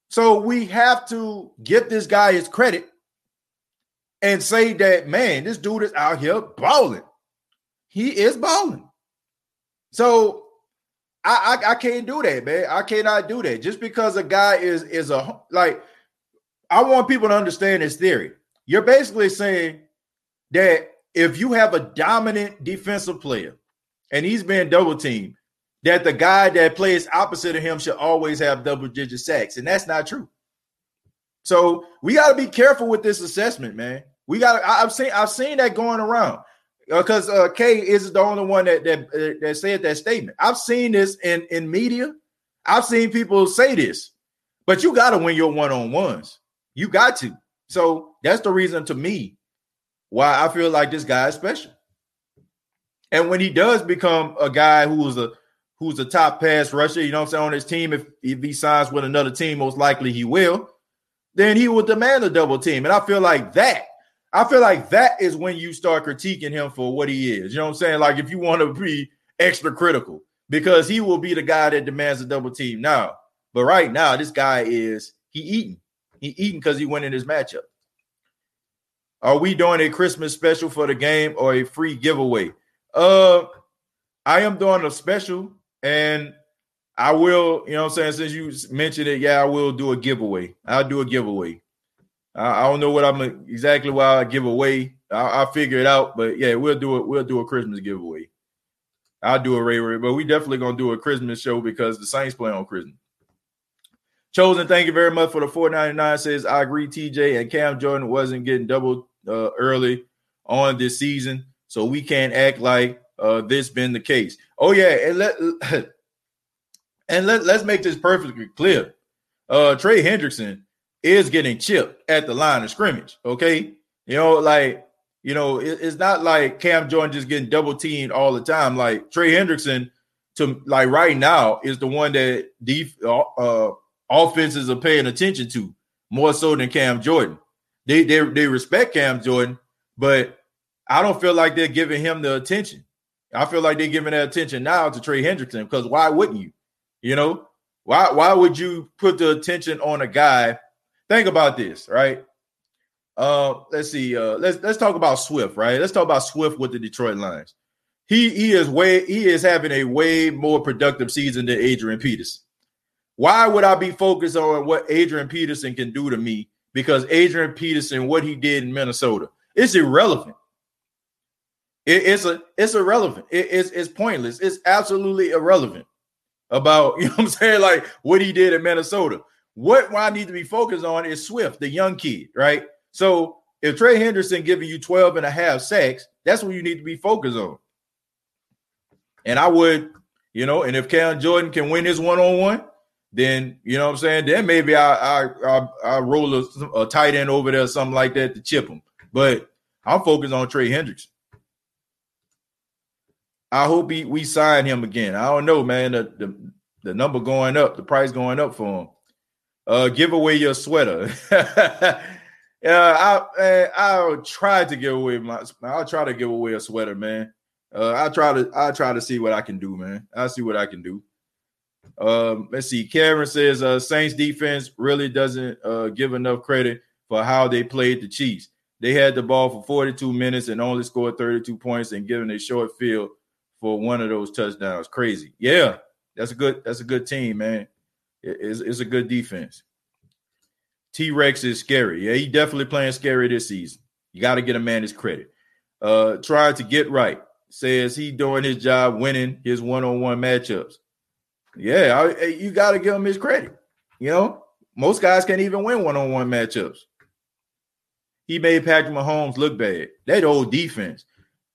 So we have to give this guy his credit and say that, man, this dude is out here balling. He is balling. So I, I, I can't do that, man. I cannot do that. Just because a guy is is a like, I want people to understand this theory. You're basically saying that if you have a dominant defensive player and he's been double teamed, that the guy that plays opposite of him should always have double digit sacks, and that's not true. So we got to be careful with this assessment, man. We got. I've seen. I've seen that going around because uh, Kay is the only one that that uh, that said that statement. I've seen this in in media. I've seen people say this, but you got to win your one on ones. You got to. So that's the reason to me why I feel like this guy is special. And when he does become a guy who's a who's a top pass rusher, you know I'm saying, on his team, if, if he signs with another team, most likely he will, then he will demand a double team. And I feel like that I feel like that is when you start critiquing him for what he is. You know what I'm saying? Like if you want to be extra critical, because he will be the guy that demands a double team now. But right now, this guy is he eating. He eating because he went in his matchup. Are we doing a Christmas special for the game or a free giveaway? Uh, I am doing a special, and I will, you know what I'm saying? Since you mentioned it, yeah, I will do a giveaway. I'll do a giveaway. I, don't know what I'm exactly why I give away. I, will figure it out, but yeah, we'll do it. We'll do a Christmas giveaway. I'll do a Ray Ray, but we definitely gonna do a Christmas show because the Saints play on Christmas. Chosen, thank you very much for the 499. Says I agree, TJ and Cam Jordan wasn't getting double uh, early on this season, so we can't act like uh, this been the case. Oh yeah, and let and let let's make this perfectly clear. Uh, Trey Hendrickson is getting chipped at the line of scrimmage. Okay. You know, like, you know, it, it's not like Cam Jordan just getting double teamed all the time. Like Trey Hendrickson, to like right now, is the one that def, uh, uh, offenses are paying attention to more so than Cam Jordan. They, they they respect Cam Jordan, but I don't feel like they're giving him the attention. I feel like they're giving that attention now to Trey Hendrickson because why wouldn't you? You know, why why would you put the attention on a guy think about this, right? Uh, let's see. Uh, let's let's talk about Swift, right? Let's talk about Swift with the Detroit Lions. He he is way he is having a way more productive season than Adrian Peterson. Why would I be focused on what Adrian Peterson can do to me? Because Adrian Peterson, what he did in Minnesota, it's irrelevant. It, it's a it's irrelevant. It, it's it's pointless. It's absolutely irrelevant. about, you know what I'm saying? Like what he did in Minnesota. What I need to be focused on is Swift, the young kid, right? So if Trey Henderson giving you 12 and a half sacks, that's what you need to be focused on. And I would, you know, and if Cam Jordan can win his one-on-one, then you know what I'm saying. Then maybe I I I, I roll a, a, tight end over there, something like that, to chip him. But I'm focused on Trey Hendrickson. I hope he, we sign him again. I don't know, man. The, the, the number going up, the price going up for him. Uh, give away your sweater. yeah, I I'll try to give away my. I'll try to give away a sweater, man. Uh, I try to I try to see what I can do, man. I'll see what I can do. Um, let's see. Karen says uh, Saints defense really doesn't uh, give enough credit for how they played the Chiefs. They had the ball for 42 minutes and only scored 32 points and given a short field for one of those touchdowns. Crazy. Yeah, that's a good that's a good team, man. It's, it's a good defense. T Rex is scary. Yeah, he definitely playing scary this season. You got to get a man his credit. Uh, trying to get right. Says he doing his job, winning his one on one matchups. Yeah, I, you got to give him his credit. You know, most guys can't even win one on one matchups. He made Patrick Mahomes look bad. That old defense.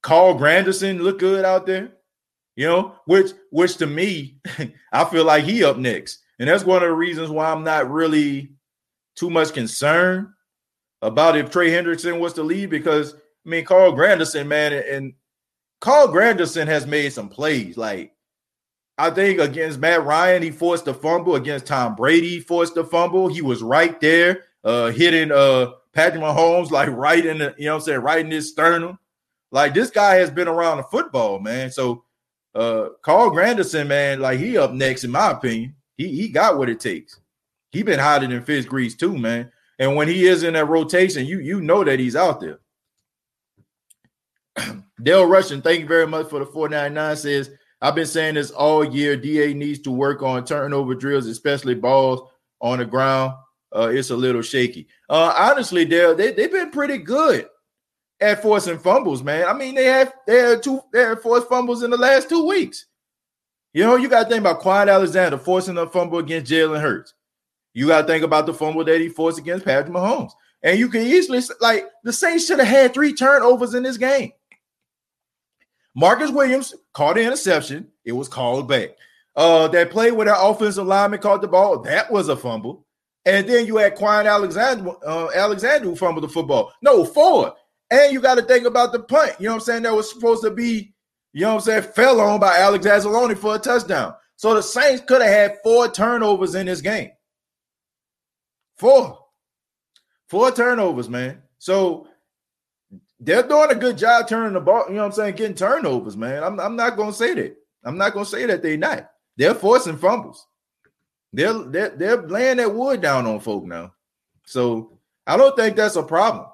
Carl Granderson look good out there. You know, which which to me, I feel like he up next. And that's one of the reasons why I'm not really too much concerned about if Trey Hendrickson was to leave because I mean Carl Granderson, man, and Carl Granderson has made some plays. Like I think against Matt Ryan, he forced a fumble. Against Tom Brady, forced a fumble. He was right there, uh, hitting uh Patrick Mahomes like right in the, you know what I'm saying, right in his sternum. Like this guy has been around the football, man. So uh Carl Granderson, man, like he up next, in my opinion. He he got what it takes. He been hotter than Fitz Grease too, man. And when he is in that rotation, you you know that he's out there. Dale Russian, thank you very much for the 499 says I've been saying this all year. DA needs to work on turnover drills, especially balls on the ground. Uh, it's a little shaky. Uh, honestly, Dale, they, they've been pretty good at forcing fumbles, man. I mean, they have they had two they had forced fumbles in the last two weeks. You know, you got to think about Kwon Alexander forcing a fumble against Jalen Hurts. You got to think about the fumble that he forced against Patrick Mahomes. And you can easily like the Saints should have had three turnovers in this game. Marcus Williams caught an interception. It was called back. Uh, that play where the offensive lineman caught the ball, that was a fumble. And then you had Kwon Alexander, uh, Alexander who fumbled the football. No, four. And you got to think about the punt. You know what I'm saying? That was supposed to be, you know what I'm saying, fell on by Alex Anzalone for a touchdown. So the Saints could have had four turnovers in this game. Four. Four turnovers, man. So they're doing a good job turning the ball, you know what I'm saying, getting turnovers, man. I'm, I'm not gonna say that. I'm not gonna say that they're not. They're forcing fumbles. They're, they're they're laying that wood down on folk now. So I don't think that's a problem.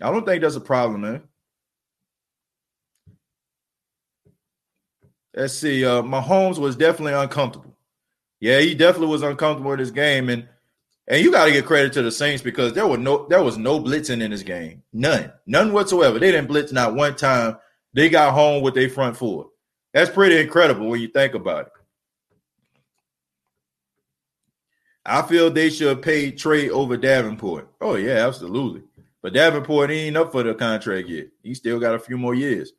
I don't think that's a problem, man. Let's see. Uh Mahomes was definitely uncomfortable. Yeah, he definitely was uncomfortable in this game. And and you got to give credit to the Saints because there was no there was no blitzing in this game. None. None whatsoever. They didn't blitz not one time. They got home with their front foot. That's pretty incredible when you think about it. I feel they should pay Trey over Davenport. Oh, yeah, absolutely. But Davenport ain't up for the contract yet. He still got a few more years.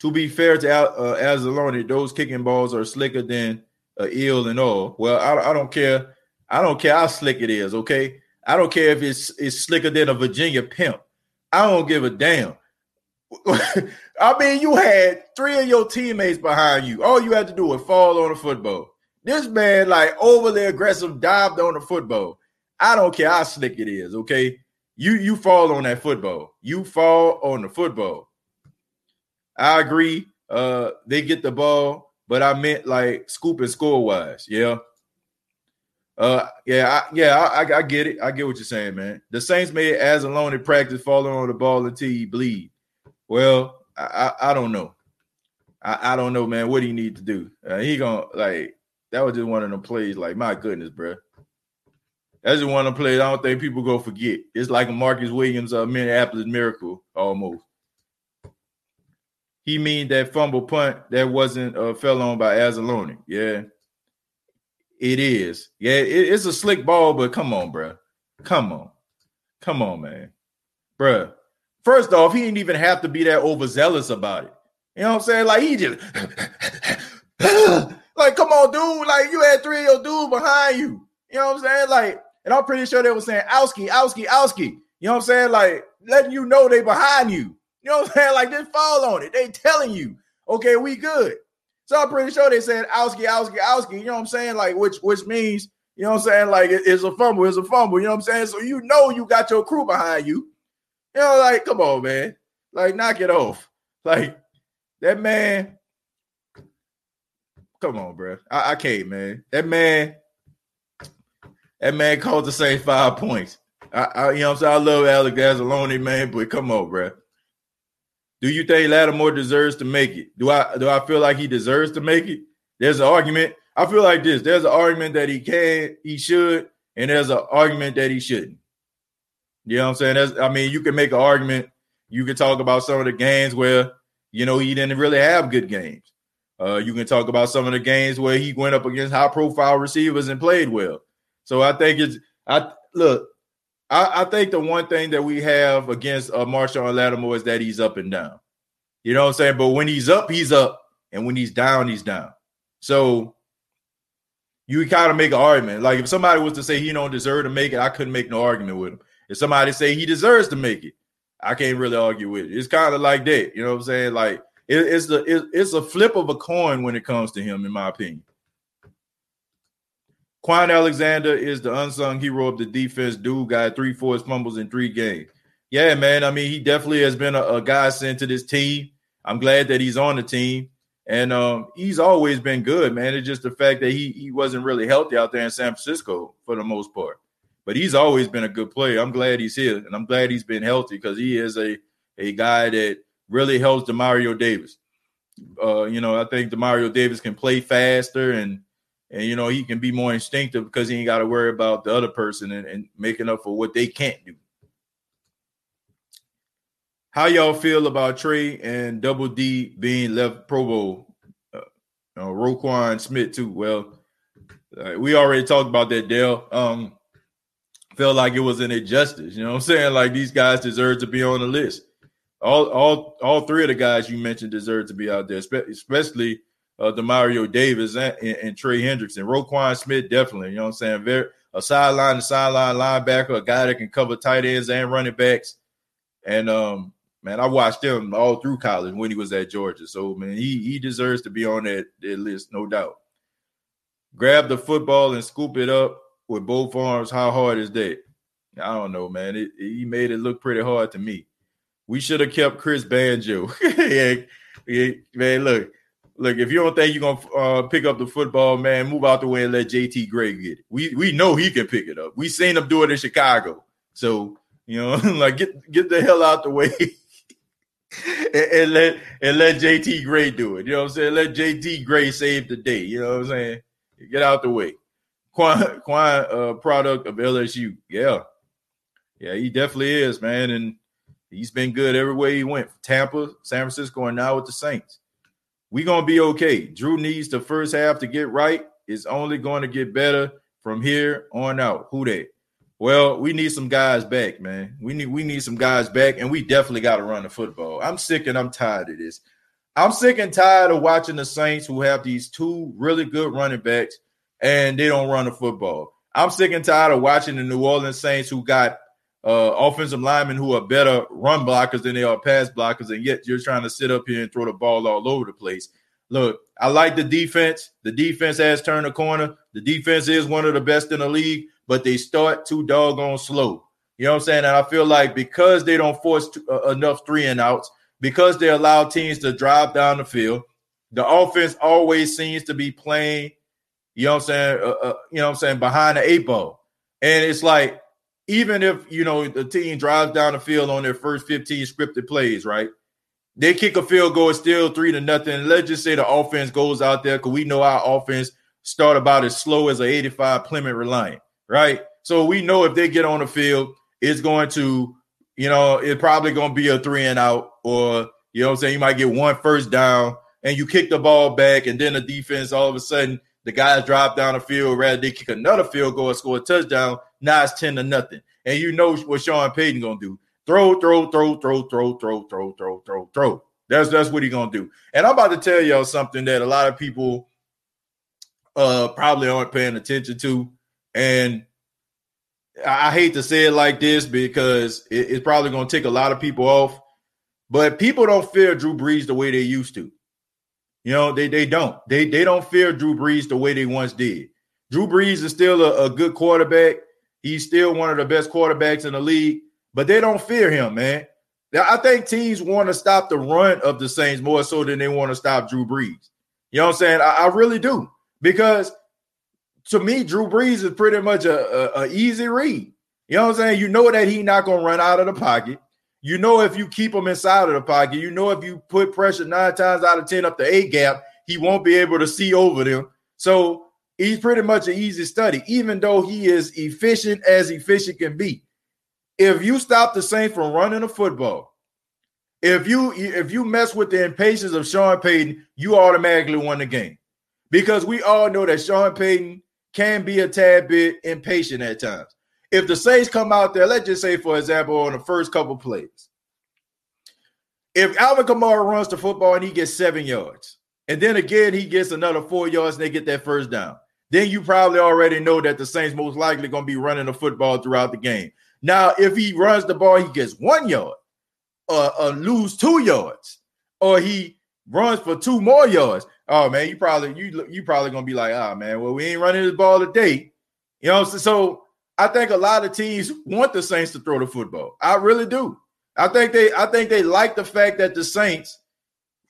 To be fair to Al, uh, Anzalone, those kicking balls are slicker than uh, eel and all. Well, I, I don't care I don't care how slick it is, okay? I don't care if it's it's slicker than a Virginia pimp. I don't give a damn. I mean, you had three of your teammates behind you. All you had to do was fall on the football. This man, like overly aggressive, dived on the football. I don't care how slick it is, okay? You you fall on that football. You fall on the football. I agree. Uh, they get the ball, but I meant like scoop and score wise. Yeah. Uh, yeah, I, yeah, I, I, get it. I get what you're saying, man. The Saints made Anzalone in practice falling on the ball until he bleed. Well, I, I, I don't know. I, I don't know, man. What do you need to do? Uh, he gonna like that was just one of them plays. Like my goodness, bro. That's just one of the plays. I don't think people go forget. It's like a Marcus Williams, uh, Minneapolis Miracle almost. He mean that fumble punt that wasn't uh, fell on by Anzalone. Yeah, it is. Yeah, it, it's a slick ball, but come on, bro. Come on. Come on, man. Bruh. First off, he didn't even have to be that overzealous about it. You know what I'm saying? Like he just like, come on, dude. Like you had three of your dudes behind you. You know what I'm saying? Like, and I'm pretty sure they were saying Owski, Owski, Owski. You know what I'm saying? Like letting you know they behind you. You know what I'm saying? Like just fall on it. They telling you, okay, we good. So I'm pretty sure they said Owski, Owski, Owski. You know what I'm saying? Like which which means you know what I'm saying? Like it, it's a fumble, it's a fumble. You know what I'm saying? So you know you got your crew behind you. You know, like come on, man. Like knock it off. Like that man. Come on, bro. I, I can't, man. That man. That man called the same five points. I, I, you know what I'm saying? I love Alex Anzalone, man, but come on, bro. Do you think Lattimore deserves to make it? Do I do I feel like he deserves to make it? There's an argument. I feel like this. There's an argument that he can, he should, and there's an argument that he shouldn't. You know what I'm saying? That's, I mean, you can make an argument. You can talk about some of the games where you know he didn't really have good games. Uh, you can talk about some of the games where he went up against high profile receivers and played well. So I think it's I look. I, I think the one thing that we have against uh, Marshon Lattimore is that he's up and down. You know what I'm saying? But when he's up, he's up, and when he's down, he's down. So you kind of make an argument. Like if somebody was to say he don't deserve to make it, I couldn't make no argument with him. If somebody say he deserves to make it, I can't really argue with it. It's kind of like that. You know what I'm saying? Like it, it's the it, it's a flip of a coin when it comes to him, in my opinion. Kwon Alexander is the unsung hero of the defense. Dude got three forced fumbles in three games. Yeah, man. I mean, he definitely has been a, a guy sent to this team. I'm glad that he's on the team. And um, he's always been good, man. It's just the fact that he he wasn't really healthy out there in San Francisco for the most part. But he's always been a good player. I'm glad he's here, and I'm glad he's been healthy because he is a a guy that really helps Demario Davis. Uh, you know, I think Demario Davis can play faster and and you know he can be more instinctive because he ain't got to worry about the other person and, and making up for what they can't do. How y'all feel about Trey and Double D being left Pro Bowl? Uh, know, Roquan Smith too. Well, uh, we already talked about that, Dale. Um, felt like it was an injustice. You know what I'm saying? Like these guys deserve to be on the list. All, all, all three of the guys you mentioned deserve to be out there, especially uh, Demario Davis and, and, and Trey Hendrickson. Roquan Smith, definitely. You know what I'm saying? Very a sideline to sideline linebacker, a guy that can cover tight ends and running backs. And um, man, I watched him all through college when he was at Georgia. So man, he he deserves to be on that, that list, no doubt. Grab the football and scoop it up with both arms. How hard is that? I don't know, man. It, it, he made it look pretty hard to me. We should have kept Chris Banjo. yeah, yeah, man, look, look. If you don't think you're gonna uh, pick up the football, man, move out the way and let JT Gray get it. We we know he can pick it up. We seen him do it in Chicago. So you know, like get get the hell out the way and, and, let and let JT Gray do it. You know what I'm saying? Let JT Gray save the day. You know what I'm saying? Get out the way. Kwon, Kwon uh, product of LSU. Yeah. Yeah, he definitely is, man. And he's been good everywhere he went. Tampa, San Francisco, and now with the Saints. We gonna be okay. Drew needs the first half to get right. It's only going to get better from here on out. Who that? Well, we need some guys back, man. We need we need some guys back, and we definitely got to run the football. I'm sick and I'm tired of this. I'm sick and tired of watching the Saints who have these two really good running backs and they don't run the football. I'm sick and tired of watching the New Orleans Saints who got uh, offensive linemen who are better run blockers than they are pass blockers, and yet you're trying to sit up here and throw the ball all over the place. Look, I like the defense. The defense has turned a corner. The defense is one of the best in the league but they start too doggone slow. You know what I'm saying? And I feel like because they don't force uh, enough three and outs, because they allow teams to drive down the field, the offense always seems to be playing, you know what I'm saying, uh, uh, you know what I'm saying, behind the eight ball. And it's like, even if, you know, the team drives down the field on their first 15 scripted plays, right? They kick a field goal, still three to nothing. Let's just say the offense goes out there because we know our offense start about as slow as an 85 Plymouth Reliant right? So we know if they get on the field, it's going to, you know, it's probably going to be a three and out, or You know what I'm saying? You might get one first down and you kick the ball back, and then the defense all of a sudden the guys drop down the field rather they kick another field goal score a touchdown. Now it's 10 to nothing. And you know what Sean Payton gonna do. Throw, throw, throw, throw, throw, throw, throw, throw, throw, throw. That's that's what he gonna do. And I'm about to tell y'all something that a lot of people uh probably aren't paying attention to. And I hate to say it like this because it, it's probably gonna take a lot of people off. But people don't fear Drew Brees the way they used to. You know, they they don't. They they don't fear Drew Brees the way they once did. Drew Brees is still a, a good quarterback. He's still one of the best quarterbacks in the league, but they don't fear him, man. I think teams want to stop the run of the Saints more so than they want to stop Drew Brees. You know what I'm saying? I, I really do because to me, Drew Brees is pretty much a, a, a easy read. You know what I'm saying? You know that he's not going to run out of the pocket. You know, if you keep him inside of the pocket, you know, if you put pressure nine times out of 10 up the A gap, he won't be able to see over them. So he's pretty much an easy study, even though he is efficient as efficient can be. If you stop the Saints from running the football, if you if you mess with the impatience of Sean Payton, you automatically won the game. Because we all know that Sean Payton can be a tad bit impatient at times if the Saints come out there, let's just say, for example, on the first couple plays, if Alvin Kamara runs the football and he gets seven yards, and then again he gets another four yards and they get that first down, then you probably already know that the Saints most likely going to be running the football throughout the game. Now, if he runs the ball, he gets one yard, or, or lose two yards, or he runs for two more yards. Oh man, you probably you you probably gonna be like, ah oh, man, well we ain't running this ball today. You know, so, so I think a lot of teams want the Saints to throw the football. I really do. I think they I think they like the fact that the Saints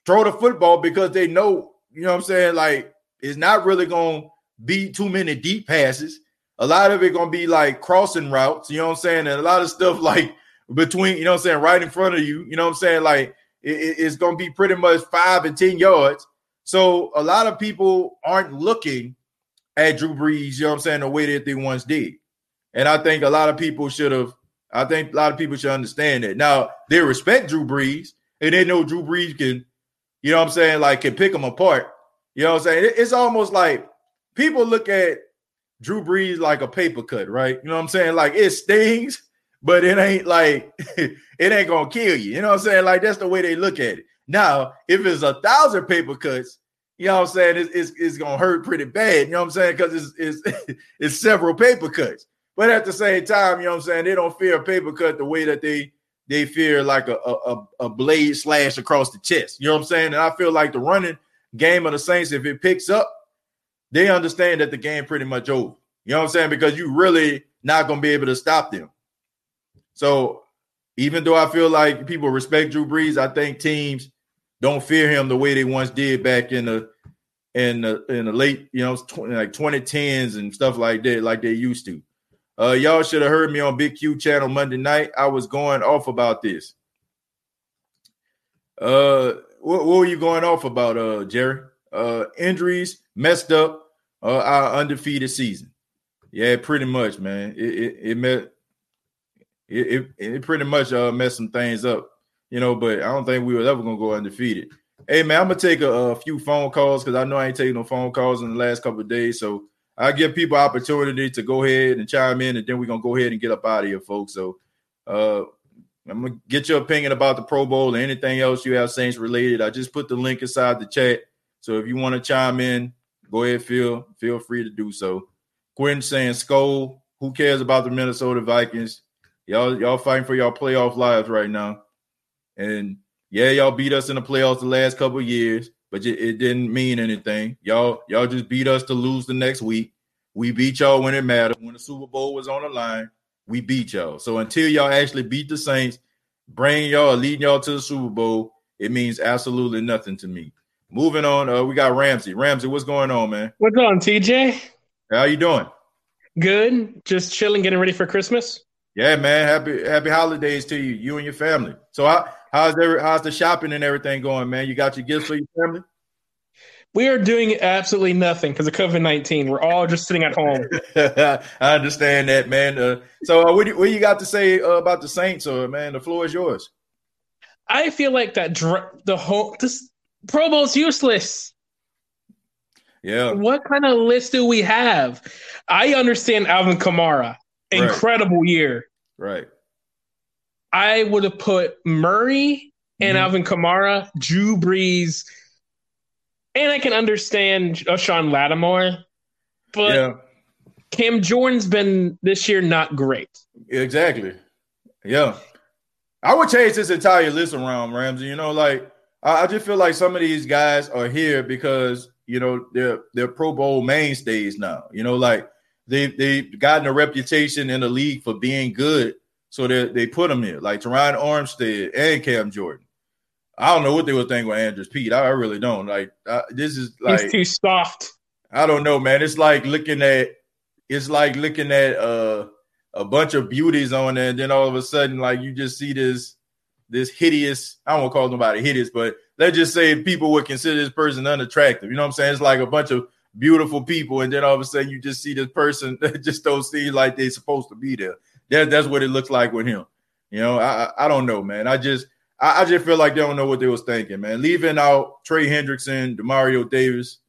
throw the football because they know, you know what I'm saying, like it's not really going to be too many deep passes. A lot of it to be like crossing routes, you know what I'm saying? And a lot of stuff like between, you know what I'm saying, right in front of you, you know what I'm saying? Like it, it's to be pretty much 5 and 10 yards. So a lot of people aren't looking at Drew Brees, you know what I'm saying, the way that they once did. And I think a lot of people should have, I think a lot of people should understand that. Now, they respect Drew Brees and they know Drew Brees can, you know what I'm saying, like can pick them apart. You know what I'm saying? It's almost like people look at Drew Brees like a paper cut, right? You know what I'm saying? Like it stings, but it ain't like it ain't gonna kill you. You know what I'm saying? Like that's the way they look at it. Now, if it's a thousand paper cuts, you know what I'm saying? It's, it's, it's gonna hurt pretty bad. You know what I'm saying? Because it's, it's it's several paper cuts. But at the same time, you know what I'm saying? They don't fear a paper cut the way that they they fear like a, a, a blade slash across the chest. You know what I'm saying? And I feel like the running game of the Saints, if it picks up, they understand that the game pretty much over. You know what I'm saying? Because you really not gonna be able to stop them. So even though I feel like people respect Drew Brees, I think teams don't fear him the way they once did back in the in the in the late, you know, like 2010s and stuff like that, like they used to. Uh, y'all should have heard me on Big Q channel Monday night. I was going off about this. Uh, what, what were you going off about, uh, Jerry? Uh, injuries messed up uh, our undefeated season. Yeah, pretty much, man. It it, it met it, it, pretty much uh messed some things up, you know. But I don't think we were ever gonna go undefeated. Hey man, I'm gonna take a, a few phone calls because I know I ain't taking no phone calls in the last couple of days. So I give people opportunity to go ahead and chime in, and then we're gonna go ahead and get up out of here, folks. So uh I'm gonna get your opinion about the Pro Bowl and anything else you have Saints related. I just put the link inside the chat. So if you want to chime in, go ahead, feel feel free to do so. Quinn saying Skol, who cares about the Minnesota Vikings? Y'all, y'all fighting for y'all playoff lives right now. And yeah, y'all beat us in the playoffs the last couple years but it didn't mean anything. Y'all, y'all just beat us to lose the next week. We beat y'all when it mattered. When the Super Bowl was on the line, we beat y'all. So until y'all actually beat the Saints, bring y'all, leading y'all to the Super Bowl, it means absolutely nothing to me. Moving on, uh, we got Ramsey. Ramsey, what's going on, man? What's going on, TJ? How you doing? Good. Just chilling, getting ready for Christmas. Yeah, man. Happy Happy holidays to you, you and your family. So, how, how's there, how's the shopping and everything going, man? You got your gifts for your family? We are doing absolutely nothing because of COVID nineteen. We're all just sitting at home. I understand that, man. Uh, so, uh, what, do, what do you got to say uh, about the Saints? Uh, man, the floor is yours. I feel like that dr- the whole this Pro Bowl's useless. Yeah. What kind of list do we have? I understand Alvin Kamara, incredible right. year. Right. I would have put Murray and mm-hmm. Alvin Kamara, Drew Brees, and I can understand uh, Sean Lattimore, but yeah. Cam Jordan's been this year not great. Exactly. Yeah. I would change this entire list around Ramsey. You know, like I, I just feel like some of these guys are here because you know they're they're Pro Bowl mainstays now. You know, like they they've gotten a reputation in the league for being good, so they they put them here, like Terron Armstead and Cam Jordan. I don't know what they would think with Andrus Peat. I, I really don't. Like uh, this is like He's too soft. I don't know, man. It's like looking at it's like looking at uh a bunch of beauties on there, and then all of a sudden, like you just see this this hideous. I don't want to call nobody hideous, but let's just say people would consider this person unattractive. You know what I'm saying? It's like a bunch of beautiful people, and then all of a sudden you just see this person that just don't seem like they're supposed to be there. That, that's what it looks like with him. You know, I I don't know, man. I just I, I just feel like they don't know what they was thinking, man. Leaving out Trey Hendrickson, Demario Davis,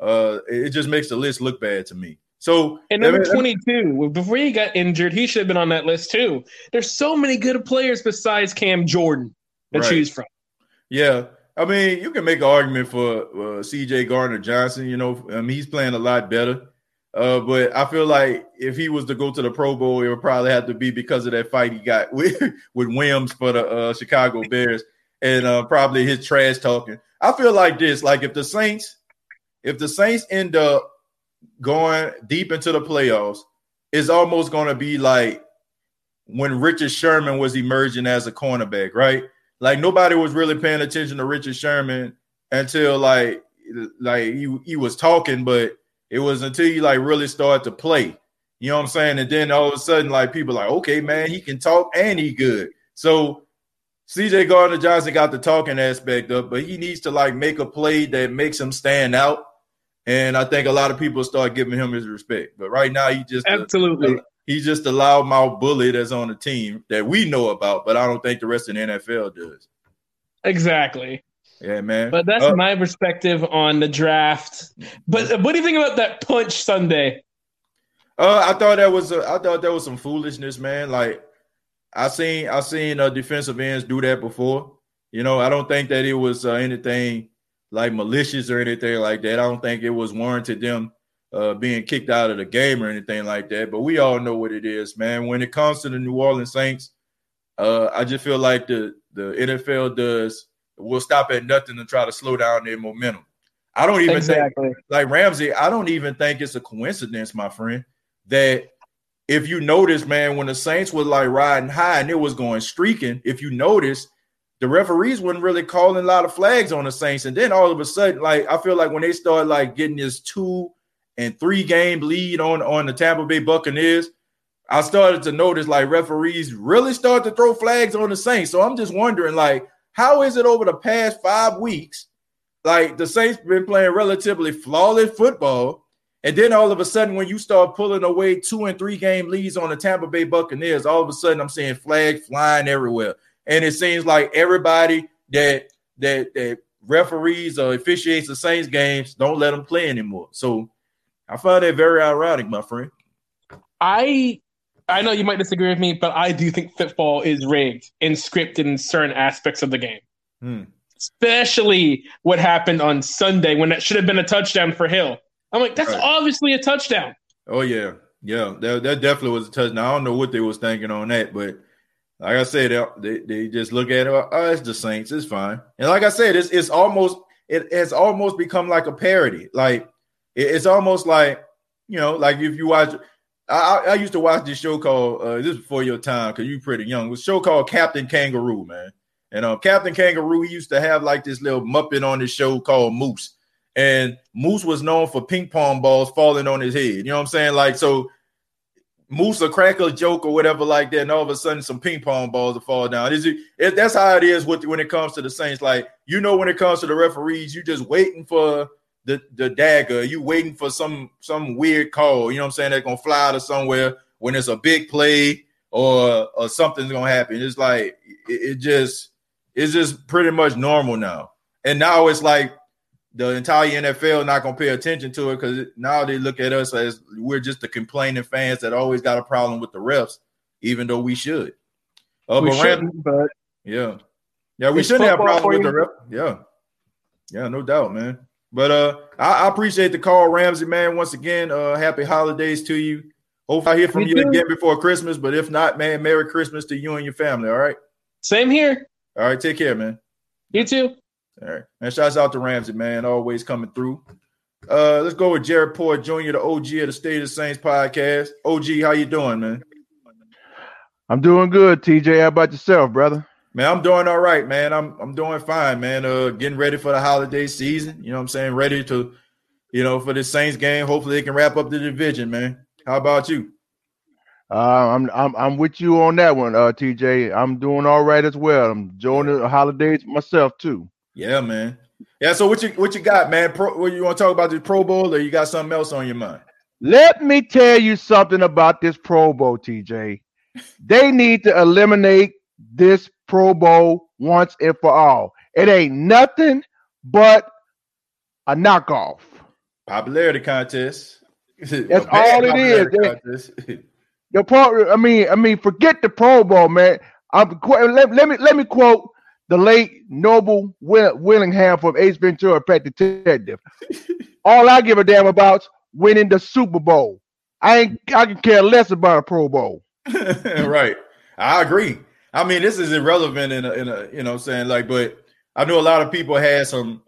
uh, it just makes the list look bad to me. So and number 22, before he got injured, he should have been on that list too. There's so many good players besides Cam Jordan to right. choose from. Yeah. I mean, you can make an argument for uh, CJ Gardner Johnson. You know, mean, he's playing a lot better. Uh, but I feel like if he was to go to the Pro Bowl, it would probably have to be because of that fight he got with, with Williams for the uh, Chicago Bears and uh, probably his trash talking. I feel like this: like if the Saints, if the Saints end up going deep into the playoffs, it's almost going to be like when Richard Sherman was emerging as a cornerback, right? Like nobody was really paying attention to Richard Sherman until like like he, he was talking, but it was until he like really started to play. You know what I'm saying? And then all of a sudden, like people like, okay, man, he can talk and he good. So CJ Gardner Johnson got the talking aspect up, but he needs to like make a play that makes him stand out and I think a lot of people start giving him his respect. But right now, he just absolutely a, he's just a loudmouth bully that's on the team that we know about, but I don't think the rest of the NFL does. Exactly. Yeah, man. But that's uh, my perspective on the draft. But what do you think about that punch Sunday? Uh, I thought that was a, I thought that was some foolishness, man. Like I seen I seen uh, defensive ends do that before. You know, I don't think that it was uh, anything like malicious or anything like that. I don't think it was warranted them uh, being kicked out of the game or anything like that. But we all know what it is, man. When it comes to the New Orleans Saints, uh, I just feel like the the NFL does will stop at nothing to try to slow down their momentum. I don't even exactly. think like Ramsey. I don't even think it's a coincidence, my friend, that if you notice, man, when the Saints was like riding high and it was going streaking, if you notice, the referees weren't really calling a lot of flags on the Saints. And then all of a sudden, like I feel like when they start like getting this two and three game lead on on the Tampa Bay Buccaneers, I started to notice like referees really start to throw flags on the Saints. So I'm just wondering, like, how is it over the past five weeks? Like the Saints been playing relatively flawless football. And then all of a sudden, when you start pulling away two and three game leads on the Tampa Bay Buccaneers, all of a sudden I'm seeing flags flying everywhere and it seems like everybody that that that referees or officiates the Saints games don't let them play anymore. So I find that very ironic, my friend. I I know you might disagree with me, but I do think football is rigged and scripted in certain aspects of the game. Hmm. Especially what happened on Sunday when that should have been a touchdown for Hill. I'm like, that's right. obviously a touchdown. Oh yeah, yeah, that, that definitely was a touchdown. I don't know what they was thinking on that, but like I said, they, they just look at it. Oh, it's the Saints. It's fine. And like I said, it's it's almost it has almost become like a parody. Like it, it's almost like you know, like if you watch. I, I used to watch this show called uh, this before your time because you're pretty young. It was show called Captain Kangaroo, man. And uh, Captain Kangaroo, he used to have like this little muppet on his show called Moose. And Moose was known for ping pong balls falling on his head. You know what I'm saying? Like, so Moose will crack a joke or whatever like that, and all of a sudden some ping pong balls will fall down. Is it, that's how it is with when it comes to the Saints. Like you know, when it comes to the referees, you just waiting for the the dagger. You waiting for some some weird call. You know what I'm saying? They're gonna fly to somewhere when it's a big play or or something's gonna happen. It's like it, it just it's just pretty much normal now. And now it's like the entire NFL not gonna pay attention to it because now they look at us as we're just the complaining fans that always got a problem with the refs, even though we should. Uh, we Ram- but yeah, yeah, we shouldn't have a problem with the ref. Yeah, yeah, no doubt, man. But uh, I, I, appreciate the call, Ramsey, man. Once again, uh, happy holidays to you. Hopefully, I hear from you, you again before Christmas. But if not, man, Merry Christmas to you and your family. All right. Same here. All right, take care, man. You too. All right. And shouts out to Ramsey, man, always coming through. Uh, let's go with Jared Port Jr., the OG of the State of the Saints podcast. OG, how you doing, man? I'm doing good, TJ. How about yourself, brother? Man, I'm doing all right, man. I'm I'm doing fine, man. Uh, getting ready for the holiday season. You know what I'm saying? Ready to, you know, for the Saints game. Hopefully they can wrap up the division, man. How about you? Uh, I'm I'm I'm with you on that one, uh, TJ. I'm doing all right as well. I'm enjoying the holidays myself too. Yeah, man. Yeah. So what you what you got, man? Pro, what you want to talk about the Pro Bowl, or you got something else on your mind? Let me tell you something about this Pro Bowl, TJ. they need to eliminate this Pro Bowl once and for all. It ain't nothing but a knockoff. Popularity contest. That's all it is. the pro, I mean, I mean, forget the Pro Bowl, man. I'm, let, let me let me quote the late Noble Willingham from Ace Ventura, Pet Detective. all I give a damn about is winning the Super Bowl. I ain't I can care less about a Pro Bowl. right. I agree. I mean, this is irrelevant in a, in a you know, I'm saying like, but I know a lot of people had some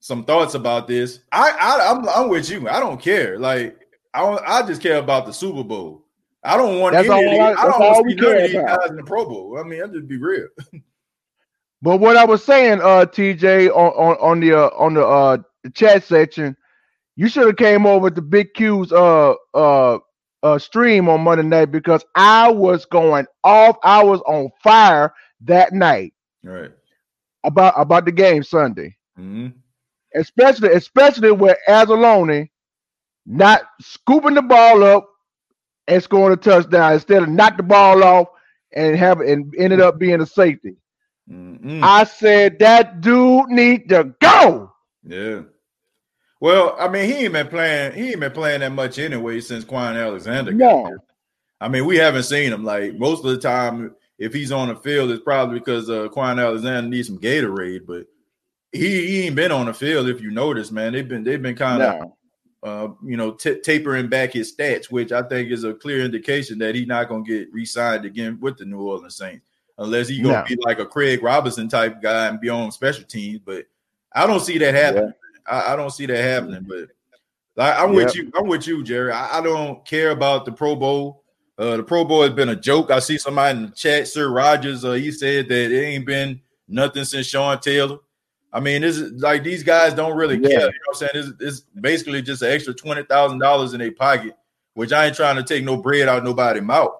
some thoughts about this. I, I I'm I'm with you. I don't care. Like I don't, I just care about the Super Bowl. I don't want that's any all, I, I don't want to see none of these guys in the Pro Bowl. I mean, I'll just be real. but what I was saying, uh, TJ, on on, on the uh, on the uh the chat section, you should have came over to Big Q's uh uh uh, stream on Monday night because I was going off. I was on fire that night. Right. About about the game Sunday. Mm-hmm. Especially especially with Anzalone not scooping the ball up and scoring a touchdown instead of knock the ball off and have and ended up being a safety. Mm-hmm. I said that dude need to go. Yeah. Well, I mean, he ain't been playing. He ain't been playing that much anyway since Kwon Alexander. No, I mean, we haven't seen him. Like most of the time, if he's on the field, it's probably because uh, Kwon Alexander needs some Gatorade. But he, he ain't been on the field. If you notice, man, they've been they've been kind of. No. Uh, you know, t- tapering back his stats, which I think is a clear indication that he's not going to get re-signed again with the New Orleans Saints, unless he's going to no. be like a Craig Robinson type guy and be on special teams. But I don't see that happening. Yeah. I, I don't see that happening. But like, I'm with you. I'm with you, Jerry. I, I, don't care about the Pro Bowl. Uh, the Pro Bowl has been a joke. I see somebody in the chat, Sir Rogers. Uh, he said that it ain't been nothing since Sean Taylor. I mean, this is like these guys don't really yeah. care. You know what I'm saying? It's, it's basically just an extra twenty thousand dollars in their pocket, which I ain't trying to take no bread out nobody's mouth.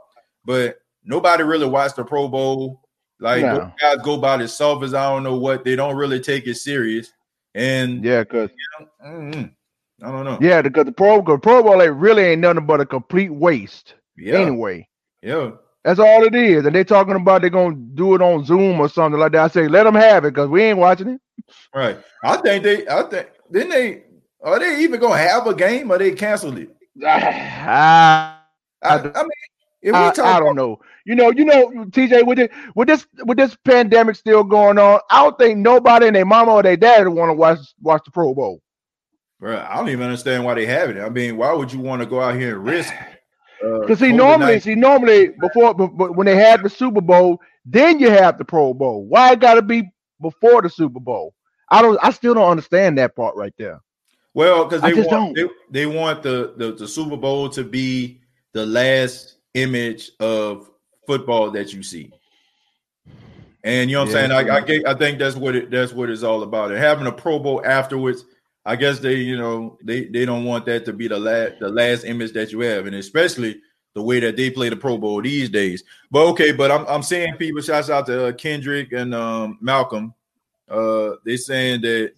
But nobody really watched the Pro Bowl. Like no. guys go by as I don't know what. They don't really take it serious. And yeah, because you know, mm-hmm. I don't know. Yeah, because the Pro the Pro Bowl it really ain't nothing but a complete waste. Yeah. Anyway. Yeah. That's all it is. And they talking about they're gonna do it on Zoom or something like that. I say let them have it because we ain't watching it. Right. I think they. I think didn't they? Are they even gonna have a game or they canceled it? I, I, I mean, if we I, I don't know. You know, you know, TJ, with it, with this with this pandemic still going on, I don't think nobody and their mama or their dad want to watch watch the Pro Bowl. Bro, I don't even understand why they have it. I mean, why would you want to go out here and risk? Because uh, see, normally, see, normally before, but when they had the Super Bowl, then you have the Pro Bowl. Why it got to be before the Super Bowl? I don't. I still don't understand that part right there. Well, because they want they, they, want the, the the Super Bowl to be the last image of football that you see. And you know what I'm saying? I, I, I think that's what it that's what it's all about. And having a Pro Bowl afterwards, I guess they, you know, they they don't want that to be the last the last image that you have, and especially the way that they play the Pro Bowl these days. But okay, but I'm I'm seeing people shouts out to uh, Kendrick and um, Malcolm. Uh, they saying that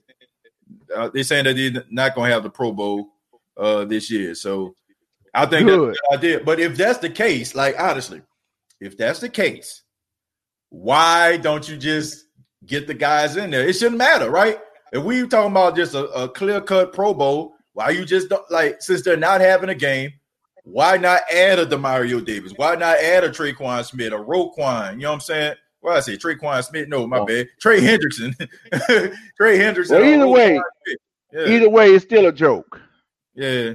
uh, they're saying that they're not gonna have the Pro Bowl uh, this year. So I think Good. that's a good idea. But if that's the case, like honestly, if that's the case, why don't you just get the guys in there. It shouldn't matter, right? If we talking about just a, a clear cut Pro Bowl, why you just don't like since they're not having a game? Why not add a Demario Davis? Why not add a Tre'Quan Smith, a Roquan? You know what I'm saying? Well, I say Tre'Quan Smith. No, my oh. bad. Trey Hendrickson. Trey Hendrickson. Well, either oh, way, yeah. either way, it's still a joke. Yeah,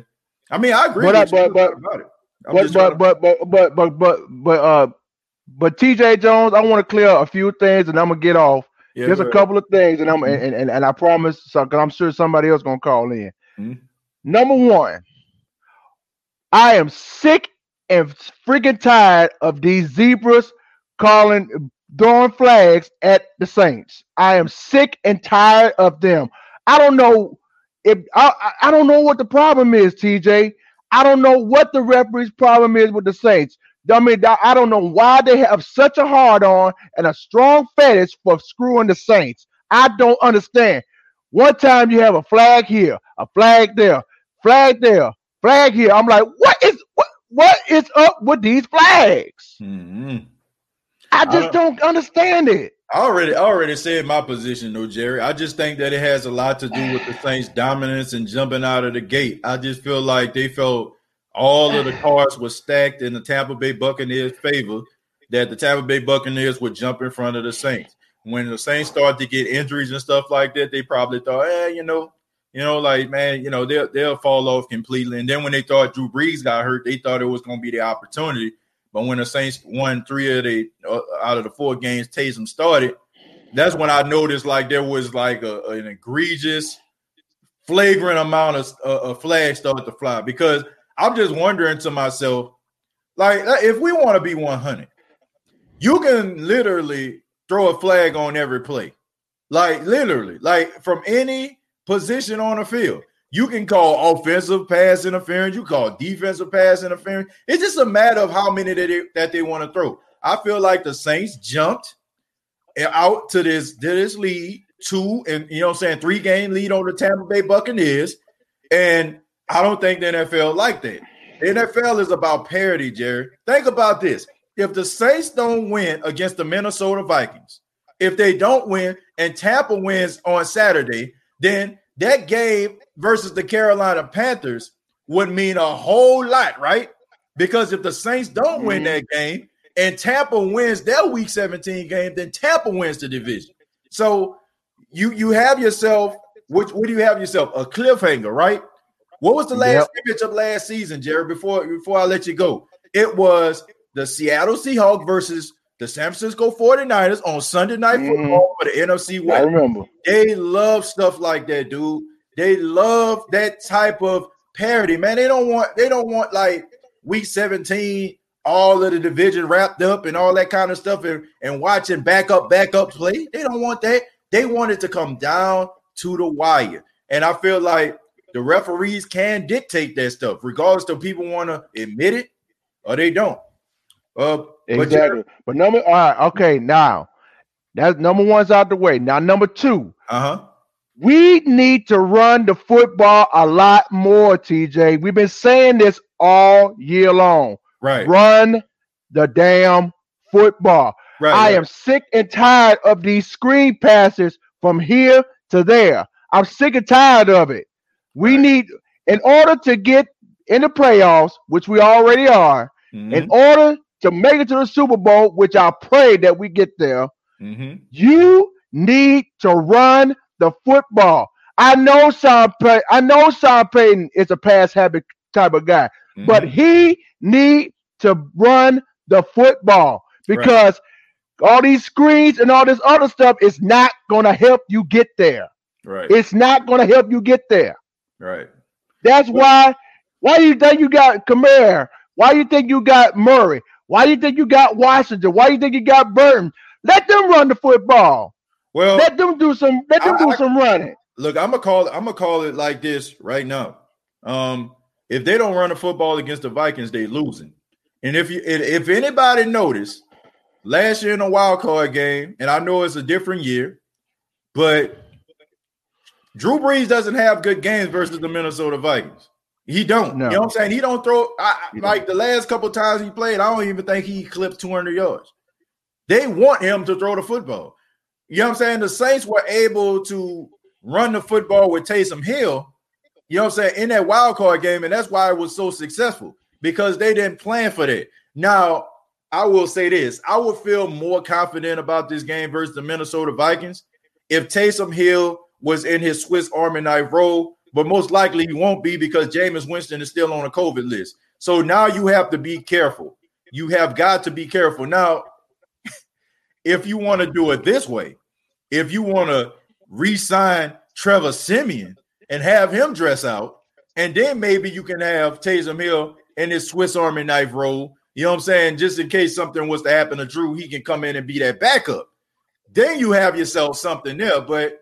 I mean, I agree. But I, but but, but, but, but, but but but but but uh but TJ Jones, I want to clear a few things, and I'm gonna get off. Yeah, There's a couple of things, and I'm mm-hmm. and, and, and I promise, so, cause I'm sure somebody else gonna call in. Mm-hmm. Number one, I am sick and freaking tired of these zebras calling throwing flags at the Saints. I am sick and tired of them. I don't know if I, I don't know what the problem is, TJ. I don't know what the referee's problem is with the Saints. I mean, I don't know why they have such a hard on and a strong fetish for screwing the Saints. I don't understand. One time you have a flag here, a flag there, flag there, flag here. I'm like, what is what what is up with these flags? Mm-hmm. I just don't understand it. I already I already said my position though, Jerry. I just think that it has a lot to do with the Saints' dominance and jumping out of the gate. I just feel like they felt all of the cards were stacked in the Tampa Bay Buccaneers' favor that the Tampa Bay Buccaneers would jump in front of the Saints. When the Saints started to get injuries and stuff like that, they probably thought, eh, you know, you know, like man, you know, they'll they'll fall off completely. And then when they thought Drew Brees got hurt, they thought it was going to be the opportunity. But when the Saints won three of the uh, out of the four games Taysom started, that's when I noticed like there was like a, an egregious, flagrant amount of, uh, of flags started to fly. Because I'm just wondering to myself, like if we want to be 100, you can literally throw a flag on every play, like literally, like from any position on the field. You can call offensive pass interference, you call defensive pass interference. It's just a matter of how many that they, that they want to throw. I feel like the Saints jumped out to this to this lead, two and you know what I'm saying, three game lead on the Tampa Bay Buccaneers. And I don't think the NFL like that. The NFL is about parity, Jerry. Think about this. If the Saints don't win against the Minnesota Vikings, if they don't win and Tampa wins on Saturday, then that game versus the Carolina Panthers would mean a whole lot, right? Because if the Saints don't win mm-hmm. that game and Tampa wins their week 17 game, then Tampa wins the division. So you you have yourself, which what do you have yourself? A cliffhanger, right? What was the last yep. image of last season, Jerry? Before before I let you go, it was the Seattle Seahawks versus the San Francisco 49ers on Sunday night mm-hmm. football for the NFC West. I remember. They love stuff like that, dude. They love that type of parody, man. They don't want they don't want like week 17, all of the division wrapped up and all that kind of stuff and, and watching backup, backup play. They don't want that. They want it to come down to the wire. And I feel like the referees can dictate that stuff, regardless of people want to admit it or they don't. Uh, exactly. But, but number all right, okay, now that's number one's out the way. Now, number two, uh-huh. We need to run the football a lot more, TJ. We've been saying this all year long. Right. Run the damn football. Right, I right. am sick and tired of these screen passes from here to there. I'm sick and tired of it. We right. need, in order to get in the playoffs, which we already are, mm-hmm. in order to make it to the Super Bowl, which I pray that we get there, mm-hmm. you need to run the football. I know Sean Pay- I know Sean Payton is a pass habit type of guy, mm-hmm. but he need to run the football because right. all these screens and all this other stuff is not going to help you get there. Right. It's not going to help you get there. Right. That's but- why. Why do you think you got Kamara? Why do you think you got Murray? Why do you think you got Washington? Why do you think you got Burton? Let them run the football. Well, let them do some. Let them I, do I, some running. Look, I'm gonna call. It, I'm gonna call it like this right now. Um, if they don't run the football against the Vikings, they losing. And if you, if anybody noticed, last year in a wild card game, and I know it's a different year, but Drew Brees doesn't have good games versus the Minnesota Vikings. He don't. No. You know what I'm saying? He don't throw. I, like the last couple times he played, I don't even think he clipped 200 yards. They want him to throw the football. you know what I'm saying? The Saints were able to run the football with Taysom Hill, you know what I'm saying, in that wild card game, and that's why it was so successful because they didn't plan for that. Now, I will say this: I would feel more confident about this game versus the Minnesota Vikings if Taysom Hill was in his Swiss Army knife role, but most likely he won't be because Jameis Winston is still on a COVID list. So now you have to be careful. You have got to be careful. Now, if you want to do it this way, if you want to re-sign Trevor Siemian and have him dress out, and then maybe you can have Taysom Hill in his Swiss Army knife role. You know what I'm saying? Just in case something was to happen to Drew, he can come in and be that backup. Then you have yourself something there. But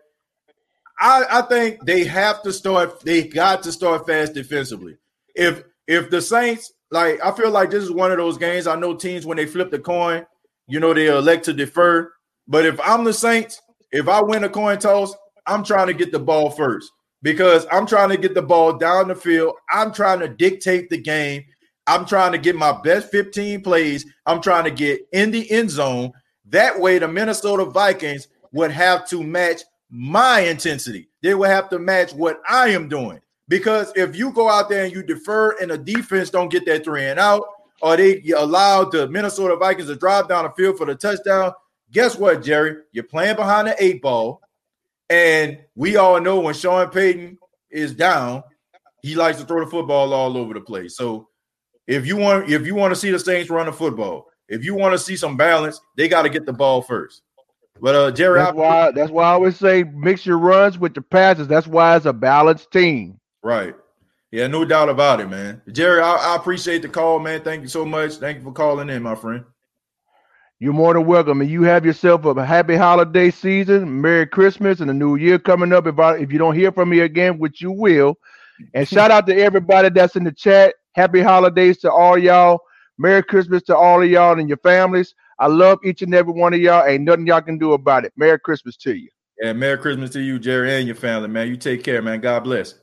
I, I think they have to start. They got to start fast defensively. If if the Saints like, I feel like this is one of those games. I know teams when they flip the coin, you know, they elect to defer. But if I'm the Saints, if I win a coin toss, I'm trying to get the ball first because I'm trying to get the ball down the field. I'm trying to dictate the game. I'm trying to get my best 15 plays. I'm trying to get in the end zone. That way, the Minnesota Vikings would have to match my intensity. They will have to match what I am doing. Because if you go out there and you defer and the defense don't get that three and out, or they allow the Minnesota Vikings to drive down the field for the touchdown, guess what, Jerry? You're playing behind the eight ball. And we all know when Sean Payton is down, he likes to throw the football all over the place. So if you want if you want to see the Saints run the football, if you want to see some balance, they got to get the ball first. But uh Jerry, that's I, why that's why I always say mix your runs with the passes. That's why it's a balanced team. Right. Yeah, no doubt about it, man. Jerry, I, I appreciate the call, man. Thank you so much. Thank you for calling in, my friend. You're more than welcome. And you have yourself a happy holiday season, Merry Christmas, and a new year coming up. If I, if you don't hear from me again, which you will, and shout out to everybody that's in the chat. Happy holidays to all y'all. Merry Christmas to all of y'all and your families. I love each and every one of y'all. Ain't nothing y'all can do about it. Merry Christmas to you. Yeah, Merry Christmas to you, Jerry, and your family, man. You take care, man. God bless.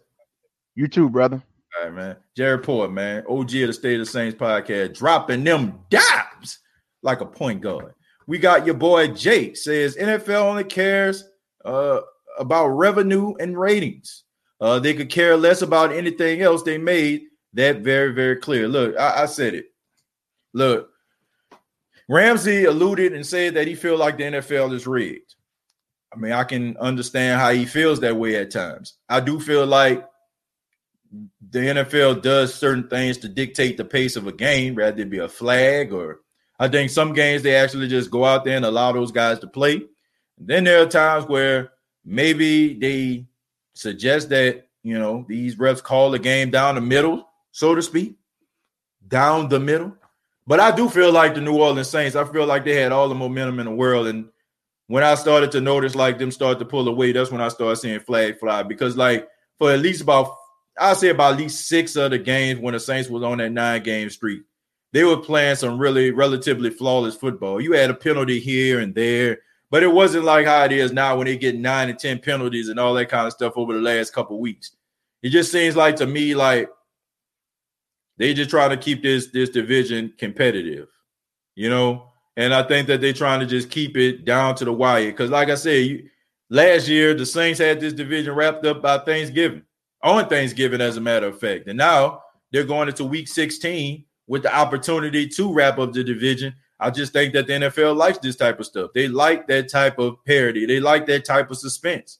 You too, brother. All right, man. Jerry Port, man. OG of the State of the Saints podcast, dropping them dimes like a point guard. We got your boy Jake says NFL only cares uh, about revenue and ratings. Uh, they could care less about anything else. They made that very, very clear. Look, I, I said it. Look, Ramsey alluded and said that he feel like the NFL is rigged. I mean, I can understand how he feels that way at times. I do feel like the NFL does certain things to dictate the pace of a game, rather than be a flag or I think some games they actually just go out there and allow those guys to play. And then there are times where maybe they suggest that you know these refs call the game down the middle, so to speak, down the middle. But I do feel like the New Orleans Saints. I feel like they had all the momentum in the world, and when I started to notice like them start to pull away, that's when I started seeing flag fly because like for at least about I'll say about at least six of the games when the Saints was on that nine game streak they were playing some really relatively flawless football. You had a penalty here and there, but it wasn't like how it is now when they get nine and ten penalties and all that kind of stuff over the last couple weeks. It just seems like to me like they just trying to keep this this division competitive, you know. And I think that they're trying to just keep it down to the wire. Because, like I said, you, last year the Saints had this division wrapped up by Thanksgiving, on Thanksgiving, as a matter of fact. And now they're going into Week 16 with the opportunity to wrap up the division. I just think that the NFL likes this type of stuff. They like that type of parody. They like that type of suspense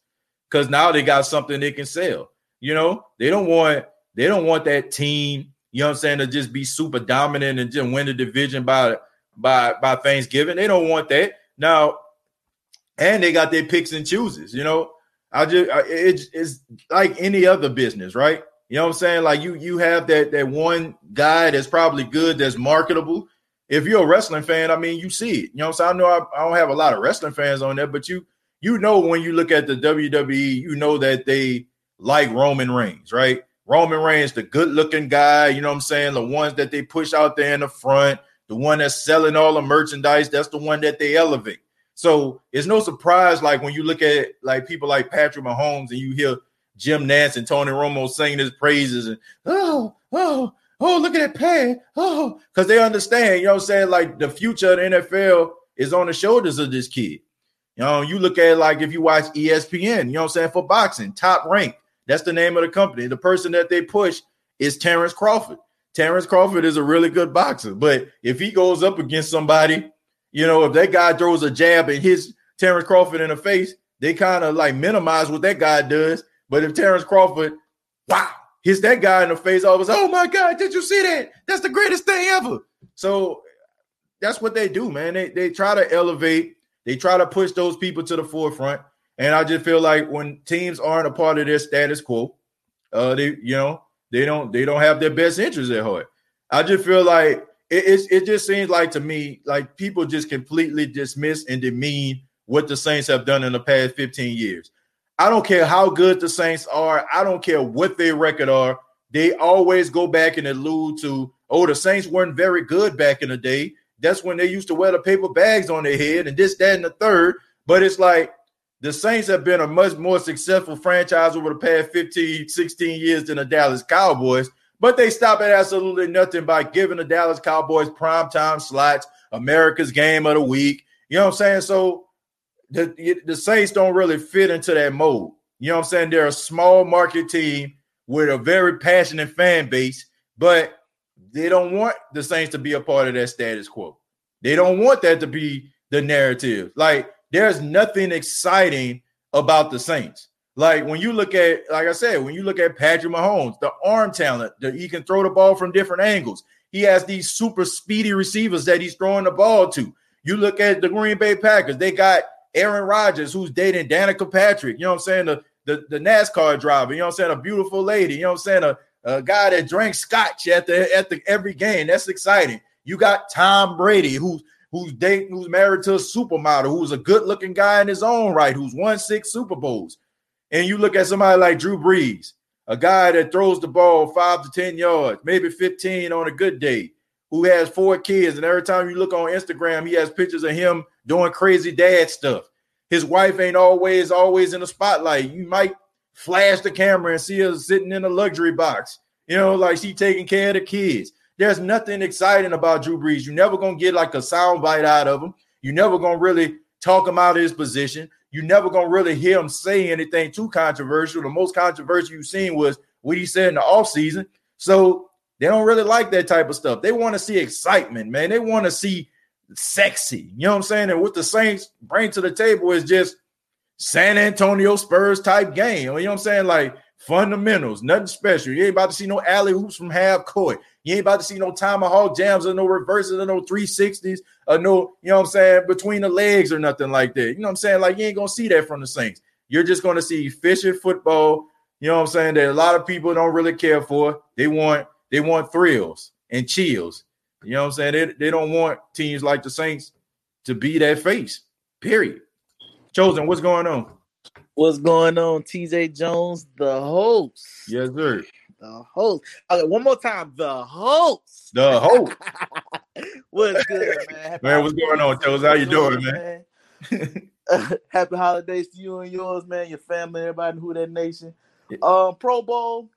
because now they got something they can sell. You know, they don't want they don't want that team. You know what I'm saying to just be super dominant and just win the division by by by Thanksgiving. They don't want that now, and they got their picks and chooses. You know, I just it's it's like any other business, right? You know what I'm saying? Like you you have that that one guy that's probably good, that's marketable. If you're a wrestling fan, I mean, you see it. You know what I'm saying? I know I, I don't have a lot of wrestling fans on there, but you you know when you look at the WWE, you know that they like Roman Reigns, right? Roman Reigns, the good looking guy, you know what I'm saying? The ones that they push out there in the front, the one that's selling all the merchandise, that's the one that they elevate. So it's no surprise, like when you look at like people like Patrick Mahomes and you hear Jim Nantz and Tony Romo singing his praises and oh, oh, oh, look at that pad. Oh, because they understand, you know what I'm saying? Like the future of the NFL is on the shoulders of this kid. You know, you look at like if you watch ESPN, you know what I'm saying, for boxing, top rank. That's the name of the company. The person that they push is Terrence Crawford. Terrence Crawford is a really good boxer, but if he goes up against somebody, you know, if that guy throws a jab and hits Terrence Crawford in the face, they kind of like minimize what that guy does. But if Terrence Crawford, wow, hits that guy in the face, all of sudden, oh my God, did you see that? That's the greatest thing ever. So that's what they do, man. They they try to elevate, they try to push those people to the forefront. And I just feel like when teams aren't a part of their status quo, uh, they you know they don't they don't have their best interests at heart. I just feel like it, it just seems like to me like people just completely dismiss and demean what the Saints have done in the past 15 years. I don't care how good the Saints are. I don't care what their record are. They always go back and allude to, oh, the Saints weren't very good back in the day. That's when they used to wear the paper bags on their head and this, that, and the third. But it's like the Saints have been a much more successful franchise over the past 15, 16 years than the Dallas Cowboys. But they stop at absolutely nothing by giving the Dallas Cowboys primetime slots, America's game of the week. You know what I'm saying? So the, the Saints don't really fit into that mold. You know what I'm saying? They're a small market team with a very passionate fan base, but they don't want the Saints to be a part of that status quo. They don't want that to be the narrative. Like there's nothing exciting about the Saints. Like when you look at, like I said, when you look at Patrick Mahomes, the arm talent, that he can throw the ball from different angles. He has these super speedy receivers that he's throwing the ball to. You look at the Green Bay Packers, they got Aaron Rodgers, who's dating Danica Patrick, you know what I'm saying? The, the, the NASCAR driver, you know what I'm saying? A beautiful lady, you know what I'm saying? A, a guy that drank scotch at the at the every game. That's exciting. You got Tom Brady, who's who's dating, who's married to a supermodel, who's a good looking guy in his own right, who's won six Super Bowls. And you look at somebody like Drew Brees, a guy that throws the ball five to 10 yards, maybe 15 on a good day, who has four kids. And every time you look on Instagram, he has pictures of him doing crazy dad stuff. His wife ain't always, always in the spotlight. You might flash the camera and see her sitting in a luxury box, you know, like she taking care of the kids. There's nothing exciting about Drew Brees. You're never gonna get like a sound bite out of him. You're never gonna really talk him out of his position. You're never gonna really hear him say anything too controversial. The most controversial you've seen was what he said in the offseason. So they don't really like that type of stuff. They want to see excitement, man. They want to see sexy. You know what I'm saying? And what the Saints bring to the table is just San Antonio Spurs type game. You know what I'm saying? Like fundamentals, nothing special. You ain't about to see no alley hoops from half court. You ain't about to see no tomahawk jams or no reverses or no 360s or no, you know what I'm saying, between the legs or nothing like that. You know what I'm saying? Like you ain't gonna see that from the Saints. You're just gonna see efficient football. You know what I'm saying? That a lot of people don't really care for. They want they want thrills and chills. You know what I'm saying? They, they don't want teams like the Saints to be that face. Period. Chosen, what's going on? What's going on? TJ Jones, the host. Yes, sir. The host. Okay, one more time. The host. The host. what's good, man? man, what's going on, Chosen? How you doing, man? man? happy holidays to you and yours, man. Your family, everybody who that nation. Um, Pro Bowl.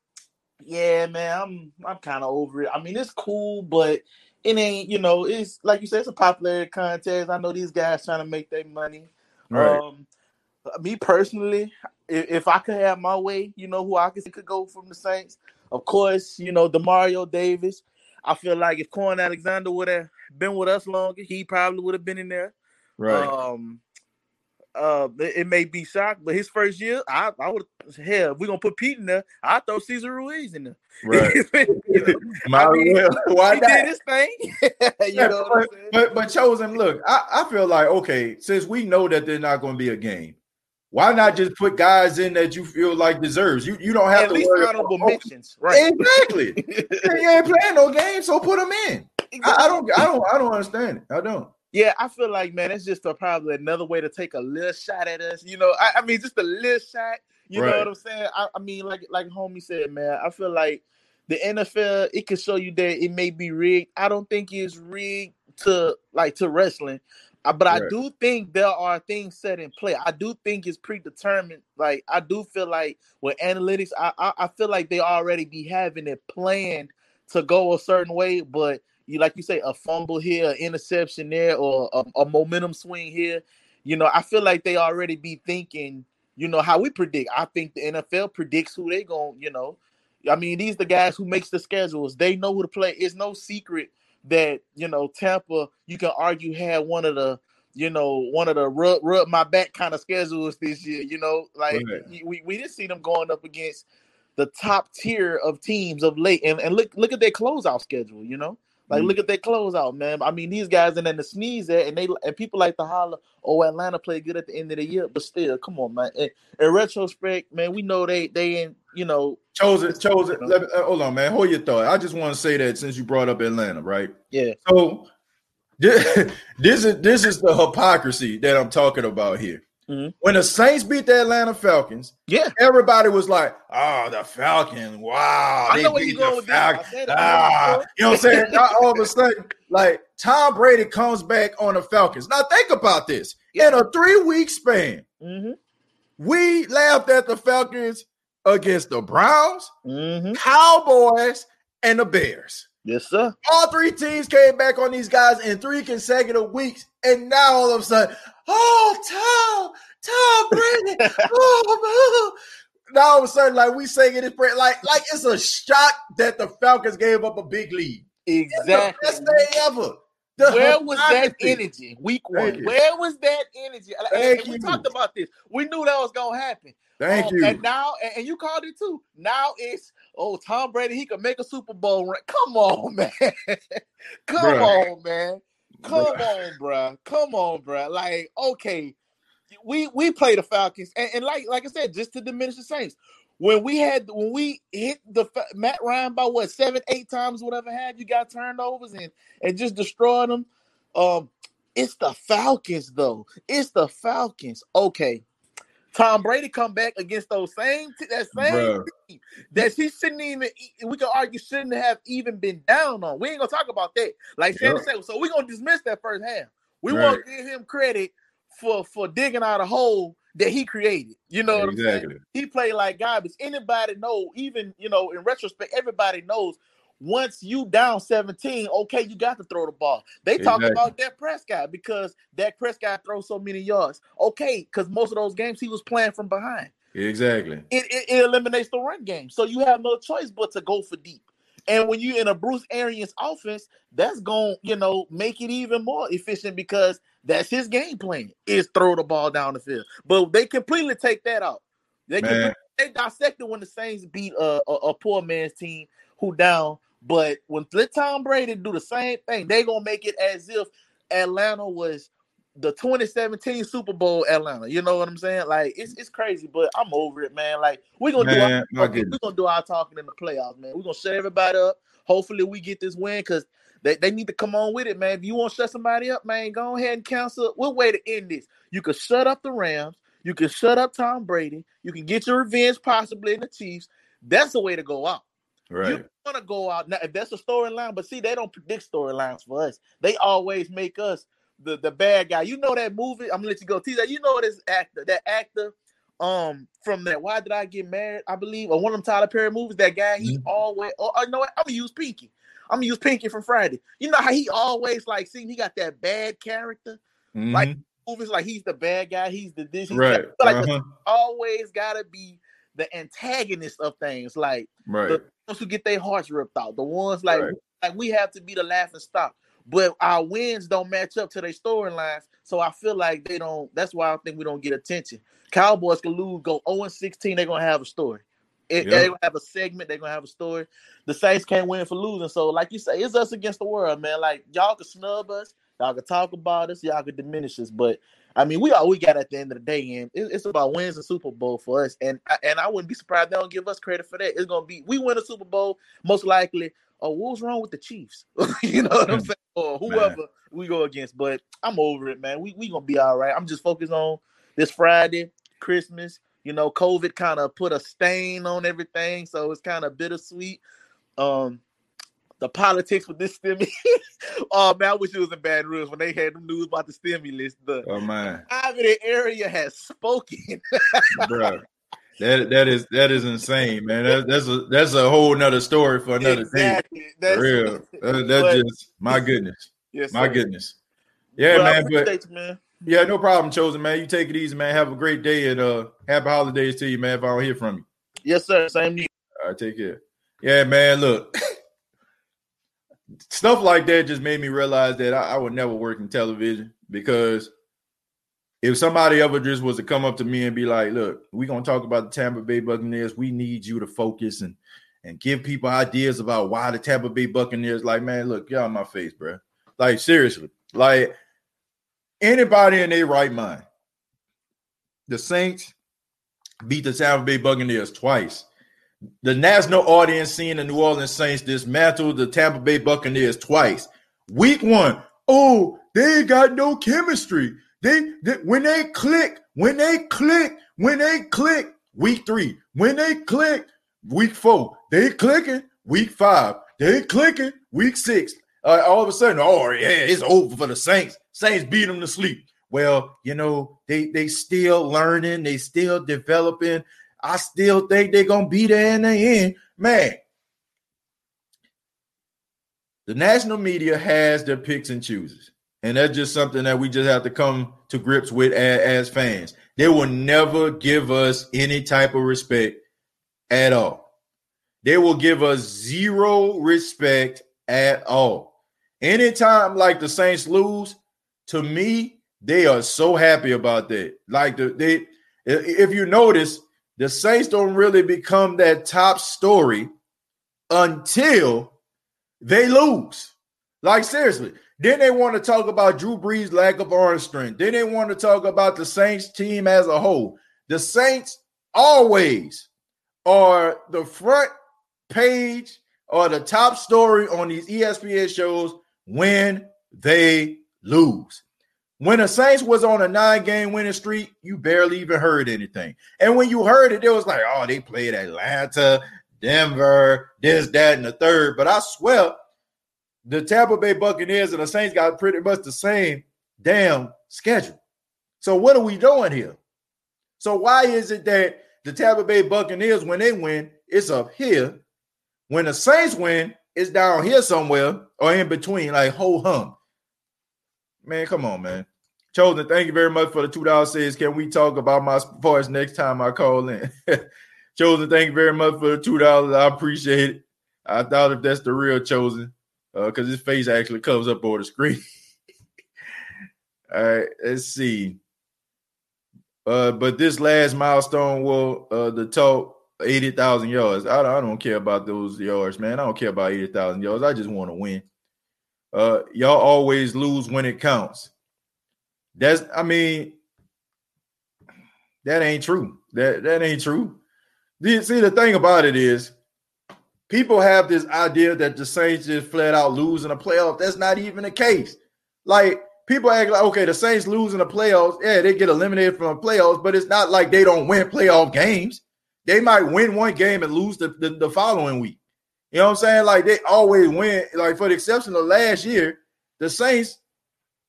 Yeah, man. I'm I'm kind of over it. I mean, it's cool, but it ain't. You know, it's like you said, it's a popularity contest. I know these guys trying to make their money. Right. Um, me personally, if, if, I could have my way, you know who I could could go from the Saints. Of course, you know Demario Davis. I feel like if Kwon Alexander would have been with us longer, he probably would have been in there. Right. Um, uh, it, it, may be shocked, but his first year, I, I would hell, if we're gonna put Peat in there, I throw Cesar Ruiz in there. Right. you know, I mean, Why he not? did his thing. you yeah, know but, but, but chosen, look, I, I feel like okay, since we know that they're not gonna be a game, why not just put guys in that you feel like deserves? You you don't have At to least honorable mentions, right? Exactly. you ain't playing no game, so put them in. Exactly. I, I don't I don't I don't understand it. I don't. Yeah, I feel like man, it's just a, probably another way to take a little shot at us. You know, I, I mean, just a little shot. You right. know what I'm saying? I, I, mean, like like homie said, man, I feel like the NFL it can show you that it may be rigged. I don't think it's rigged to like to wrestling, but right. I do think there are things set in play. I do think it's predetermined. Like I do feel like with analytics, I I, I feel like they already be having it planned to go a certain way, but you like you say a fumble here, an interception there, or a, a momentum swing here you know, I feel like they already be thinking, you know, how we predict. I think the NFL predicts who they going, you know. I mean, these the guys who makes the schedules. They know who to play. It's no secret that, you know, Tampa, you can argue had one of the you know, one of the rub, rub my back kind of schedules this year. You know, like right. we, we didn't see them going up against the top tier of teams of late. And, and look look at their closeout schedule, you know. Like, mm look at their closeout, man. I mean, these guys and then the sneeze at, and they and people like to holler, "Oh, Atlanta played good at the end of the year," but still, come on, man. In, in retrospect, man, we know they they in you know chose it, chose it. Let uh, hold on, man. Hold your thought. I just want to say that since you brought up Atlanta, right? Yeah. So this, this is this is the hypocrisy that I'm talking about here. Mm-hmm. When the Saints beat the Atlanta Falcons, yeah, everybody was like, "Oh, the Falcons! Wow, I know where you going Ah, you know what I'm saying? all of a sudden, like Tom Brady comes back on the Falcons. Now think about this: yeah. in a three week span, mm-hmm. we laughed at the Falcons against the Browns, mm-hmm. Cowboys, and the Bears. Yes, sir. All three teams came back on these guys in three consecutive weeks, and now all of a sudden, oh, Tom, Tom Brady, oh, now all of a sudden, like we singing this, like like it's a shock that the Falcons gave up a big lead. Exactly, best day ever. The Where was that energy? Week one. Where was that energy? We talked about this. We knew that was gonna happen. Thank um, you. And now, and, and, you called it too. Now it's oh Tom Brady, he could make a Super Bowl run. Come on, man. Come bruh. on, man. Come bruh. on, bro. Come on, bro. Like, okay, we we play the Falcons, and, and, like like I said, just to diminish the Saints. When we had when we hit the Matt Ryan by what seven, eight times, whatever have you got turnovers and and just destroyed them. Um, it's the Falcons though. It's the Falcons. Okay, Tom Brady come back against those same that same Bruh. team that he shouldn't even we can argue shouldn't have even been down on. We ain't gonna talk about that. Like Shannon said, so we're gonna dismiss that first half. We right. won't give him credit for for digging out a hole that he created. You know what exactly. I'm saying? He played like garbage. Anybody know, even you know, in retrospect, everybody knows once you down 17, okay, you got to throw the ball. They exactly. talk about Dak Prescott because Dak Prescott throws so many yards. Okay, because most of those games he was playing from behind. Exactly. It, it, it, eliminates the run game. So you have no choice but to go for deep. And when you're in a Bruce Arians offense, that's going to, you know, make it even more efficient because that's his game plan is throw the ball down the field. But they completely take that out. They, they dissected when the Saints beat a, a, a poor man's team who down but when let Tom Brady do the same thing, they gonna make it as if Atlanta was the 2017 Super Bowl Atlanta. You know what I'm saying? Like it's it's crazy, but I'm over it, man. Like we're gonna man, do our, we're gonna do our talking in the playoffs, man. We're gonna shut everybody up. Hopefully we get this win because they, they need to come on with it, man. If you want to shut somebody up, man, go ahead and cancel. What way to end this? You can shut up the Rams, you can shut up Tom Brady, you can get your revenge possibly in the Chiefs. That's the way to go out. Right. You want to go out now if that's a storyline, but see, they don't predict storylines for us. They always make us the the bad guy. You know that movie? I'm gonna let you go. Tease that. You know this actor, that actor, um, from that Why Did I Get Married? I believe, or one of them Tyler Perry movies. That guy, he mm-hmm. always. Oh, you know what? I'm gonna use Pinky. I'm gonna use Pinky from Friday. You know how he always like see he got that bad character, mm-hmm. like movies like he's the bad guy. He's the this. He's right. Like uh-huh. always gotta be the antagonist of things, like right. the ones who get their hearts ripped out, the ones like right. like we have to be the laughing stock. But our wins don't match up to their storylines, so I feel like they don't. That's why I think we don't get attention. Cowboys can lose, go 0 16, they're gonna have a story. It, yep. They're gonna have a segment, they're gonna have a story. The Saints can't win for losing. So, like you say, it's us against the world, man. Like y'all can snub us, y'all can talk about us, y'all can diminish us, but I mean, we all we got at the end of the day, and it's about wins the Super Bowl for us. And and I wouldn't be surprised they don't give us credit for that. It's gonna be we win a Super Bowl most likely. Oh, what's wrong with the Chiefs? you know what I'm saying? Or whoever man. we go against. But I'm over it, man. We we gonna be all right. I'm just focused on this Friday, Christmas. You know, COVID kind of put a stain on everything, so it's kind of bittersweet. Um, the politics with this stimulus. oh man, I wish it was in Baton Rouge when they had the news about the stimulus. The oh man, the area has spoken, bro. That that is that is insane, man. That, that's a that's a whole nother story for another exactly. day. That's for real. That, that's just my goodness. Yes, my sir. goodness. Yeah, man. But man. Yeah, no problem, chosen man. You take it easy, man. Have a great day and uh happy holidays to you, man. If I don't hear from you. Yes, sir. Same to you. All right, take care. Yeah, man. Look, stuff like that just made me realize that I, I would never work in television because if somebody ever just was to come up to me and be like, "Look, we're gonna talk about the Tampa Bay Buccaneers. We need you to focus and and give people ideas about why the Tampa Bay Buccaneers." Like, man, look, y'all my face, bro. Like, seriously, like anybody in their right mind. The Saints beat the Tampa Bay Buccaneers twice. The national audience seeing the New Orleans Saints dismantle the Tampa Bay Buccaneers twice. Week one, oh, they got no chemistry. They, they when they click, when they click, when they click, week three, when they click, week four, they clicking, week five, they clicking, week six. Uh, all of a sudden, oh yeah, it's over for the Saints. Saints beat them to sleep. Well, you know, they they still learning, they still developing. I still think they're gonna be there in the end. Man, the national media has their picks and chooses. And that's just something that we just have to come to grips with as, as fans. They will never give us any type of respect at all. They will give us zero respect at all. Anytime like the Saints lose, to me, they are so happy about that. Like the they if you notice, the Saints don't really become that top story until they lose. Like seriously, then they want to talk about Drew Brees' lack of arm strength. Then they want to talk about the Saints team as a whole. The Saints always are the front page or the top story on these ESPN shows when they lose. When the Saints was on a nine-game winning streak, you barely even heard anything. And when you heard it, it was like, oh, they played Atlanta, Denver, this, that, and the third. But I swear the Tampa Bay Buccaneers and the Saints got pretty much the same damn schedule. So what are we doing here? So why is it that the Tampa Bay Buccaneers, when they win, it's up here. When the Saints win, it's down here somewhere or in between, like ho hum. Man, come on, man. Chosen, thank you very much for the two dollars. Says, can we talk about my sports next time I call in? chosen, thank you very much for the two dollars. I appreciate it. I thought if that's the real chosen, because uh, his face actually comes up on the screen. All right, let's see. Uh, but this last milestone will uh, the talk 80,000 yards. I, I don't care about those yards, man. I don't care about 80,000 yards. I just want to win. Uh, y'all always lose when it counts. That's, I mean, that ain't true. That that ain't true. See, the thing about it is, people have this idea that the Saints just flat out lose in the playoff. That's not even the case. Like people act like, okay, the Saints lose in the playoffs. Yeah, they get eliminated from the playoffs, but it's not like they don't win playoff games. They might win one game and lose the, the, the following week. You know what I'm saying? Like they always win. Like for the exception of last year, the Saints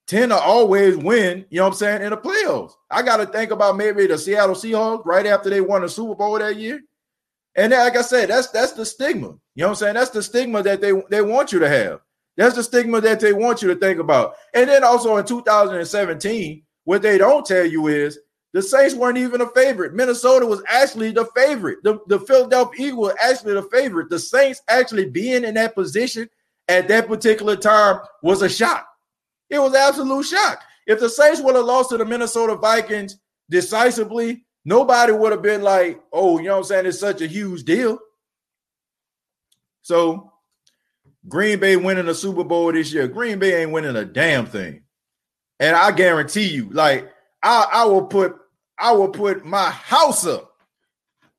tend to always win, you know what I'm saying, in the playoffs. I got to think about maybe the Seattle Seahawks right after they won the Super Bowl that year. And like I said, that's that's the stigma. You know what I'm saying? That's the stigma that they, they want you to have. That's the stigma that they want you to think about. And then also in 2017, what they don't tell you is the Saints weren't even a favorite. Minnesota was actually the favorite. The, the Philadelphia Eagles were actually the favorite. The Saints actually being in that position at that particular time was a shock. It was absolute shock. If the Saints would have lost to the Minnesota Vikings decisively, nobody would have been like, oh, you know what I'm saying? It's such a huge deal. So Green Bay winning a Super Bowl this year. Green Bay ain't winning a damn thing. And I guarantee you, like, I, I will put I will put my house up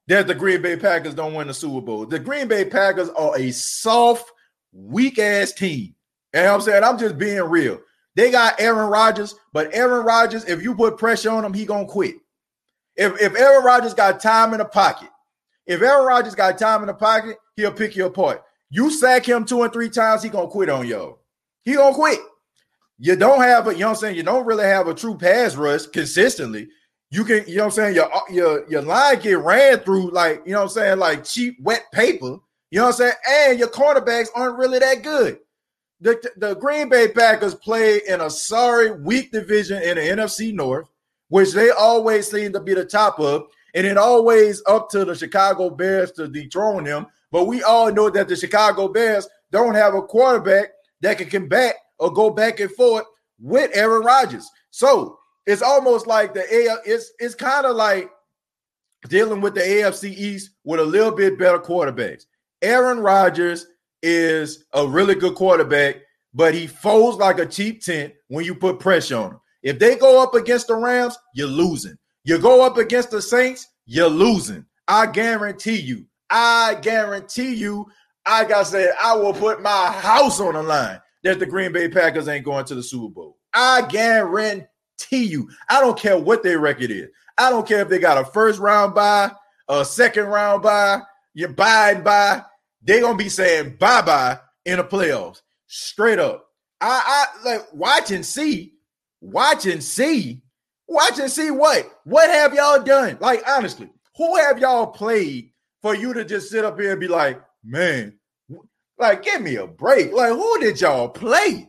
that the Green Bay Packers don't win the Super Bowl. The Green Bay Packers are a soft, weak ass team. Know I'm saying? I'm just being real. They got Aaron Rodgers, but Aaron Rodgers, if you put pressure on him, he gonna quit. If if Aaron Rodgers got time in the pocket, if Aaron Rodgers got time in the pocket, he'll pick you apart. You sack him two and three times, he gonna quit on y'all. He gonna quit. You don't have a, you know what I'm saying? You don't really have a true pass rush consistently. You can, you know what I'm saying? Your uh, your your line get ran through like, you know what I'm saying, like cheap wet paper. You know what I'm saying? And your cornerbacks aren't really that good. the, the Green Bay Packers play in a sorry, weak division in the NFC North, which they always seem to be the top of, and it always up to the Chicago Bears to dethrone them. But we all know that the Chicago Bears don't have a quarterback that can combat or go back and forth with Aaron Rodgers. So it's almost like the A. It's it's kind of like dealing with the AFC East with a little bit better quarterbacks. Aaron Rodgers is a really good quarterback, but he folds like a cheap tent when you put pressure on him. If they go up against the Rams, you're losing. You go up against the Saints, you're losing. I guarantee you. I guarantee you. I got said I will put my house on the line that the Green Bay Packers ain't going to the Super Bowl. I guarantee you. I don't care what their record is. I don't care if they got a first round bye, a second round bye, you're and by. They're gonna be saying bye bye in the playoffs. Straight up. I, I like watch and see, watch and see, watch and see what? What have y'all done? Like honestly, who have y'all played for you to just sit up here and be like, man, like give me a break. Like, who did y'all play?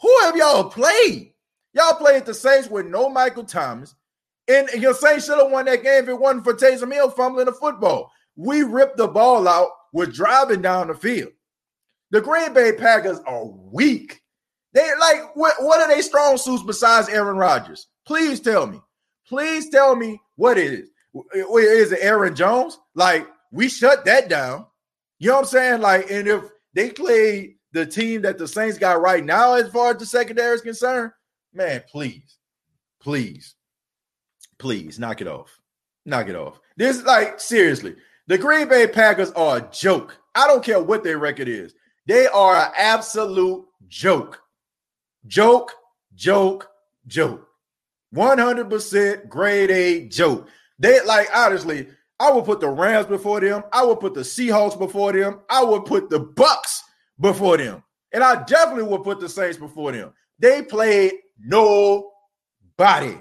Who have y'all played? Y'all played the Saints with no Michael Thomas. And your Saints should have won that game if it wasn't for Taysom Hill fumbling the football. We ripped the ball out. We're driving down the field. The Green Bay Packers are weak. They like what, what are they strong suits besides Aaron Rodgers? Please tell me. Please tell me what it is. Is it Aaron Jones? Like we shut that down. You know what I'm saying? Like, and if they played the team that the Saints got right now, as far as the secondary is concerned, man, please, please, please knock it off. Knock it off. This is like seriously, the Green Bay Packers are a joke. I don't care what their record is. They are an absolute joke. Joke, joke, joke. 100% grade A joke. They like honestly, I would put the Rams before them. I would put the Seahawks before them. I would put the Bucs before them. And I definitely would put the Saints before them. They played nobody.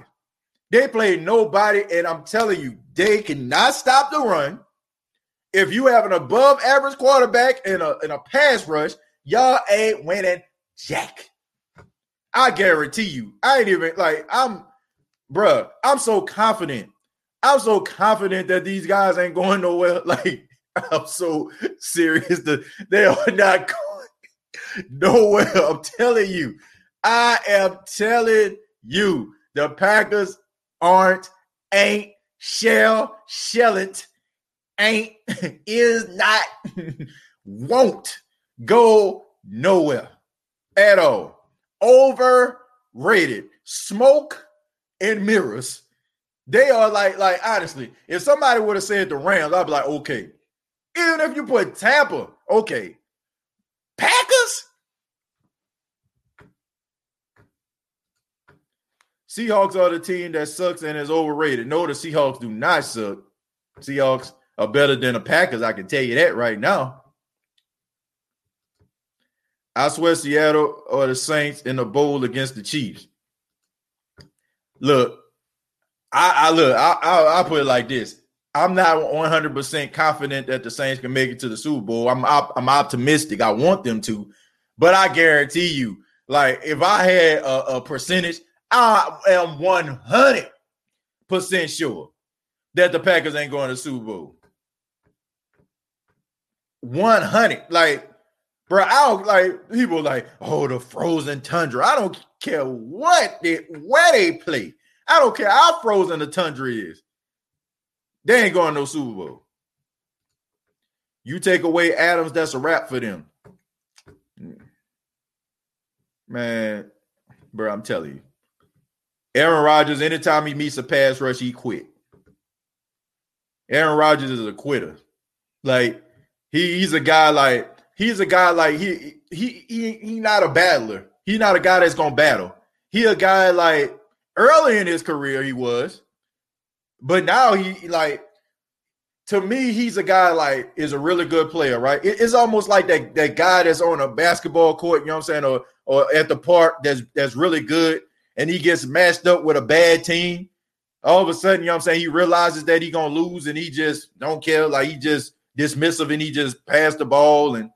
They played nobody, and I'm telling you, they cannot stop the run. If you have an above average quarterback and a, in a pass rush, y'all ain't winning jack. I guarantee you. I ain't even like I'm bruh. I'm so confident. I'm so confident that these guys ain't going nowhere. Like, I'm so serious that they are not going nowhere. I'm telling you. I am telling you, the Packers aren't, ain't, shall, shall it ain't, is not, won't go nowhere at all. Overrated. Smoke and mirrors. They are like, like honestly, if somebody would have said the Rams, I'd be like, okay. Even if you put Tampa, okay. Packers? Seahawks are the team that sucks and is overrated. No, the Seahawks do not suck. Seahawks are better than the Packers. I can tell you that right now. I swear Seattle or the Saints in the bowl against the Chiefs. Look, I, I look, I, I, I put it like this. I'm not 100% confident that the Saints can make it to the Super Bowl. I'm I'm optimistic. I want them to, but I guarantee you, like if I had a, a percentage, I am 100% sure that the Packers ain't going to Super Bowl. 100. Like, bro, I don't like people like, oh, the frozen tundra. I don't care what they where they play. I don't care how frozen the tundra is. They ain't going no Super Bowl. You take away Adams, that's a wrap for them. Man, bro, I'm telling you. Aaron Rodgers, anytime he meets a pass rush, he quit. Aaron Rodgers is a quitter. Like he, he's a guy like he's a guy like he he he he not a battler. He's not a guy that's gonna battle. He a guy like early in his career he was, but now he like to me he's a guy like is a really good player. Right? It, it's almost like that that guy that's on a basketball court. You know what I'm saying? Or or at the park that's that's really good, and he gets matched up with a bad team. All of a sudden, you know what I'm saying? He realizes that he gonna lose, and he just don't care. Like he just dismissive and he just passed the ball and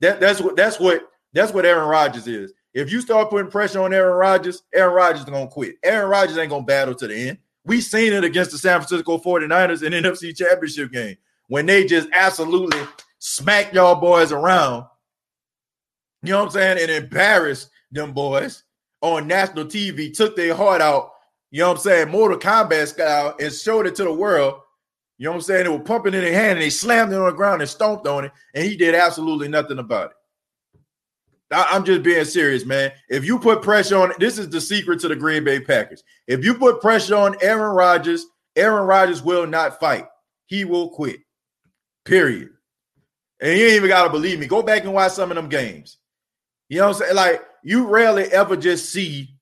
that, that's what that's what That's what Aaron Rodgers is. If you start putting pressure on Aaron Rodgers, Aaron Rodgers is gonna quit. Aaron Rodgers ain't gonna battle to the end. We seen it against the San Francisco 49ers in NFC championship game when they just absolutely smack y'all boys around. You know what I'm saying? And embarrassed them boys on national TV, took their heart out, you know what I'm saying, Mortal Kombat style, and showed it to the world. You know what I'm saying? They were pumping in their hand and they slammed it on the ground and stomped on it, and he did absolutely nothing about it. I'm just being serious, man. If you put pressure on, this is the secret to the Green Bay Packers. If you put pressure on Aaron Rodgers, Aaron Rodgers will not fight. He will quit. Period. And you ain't even got to believe me. Go back and watch some of them games. You know what I'm saying? Like, you rarely ever just see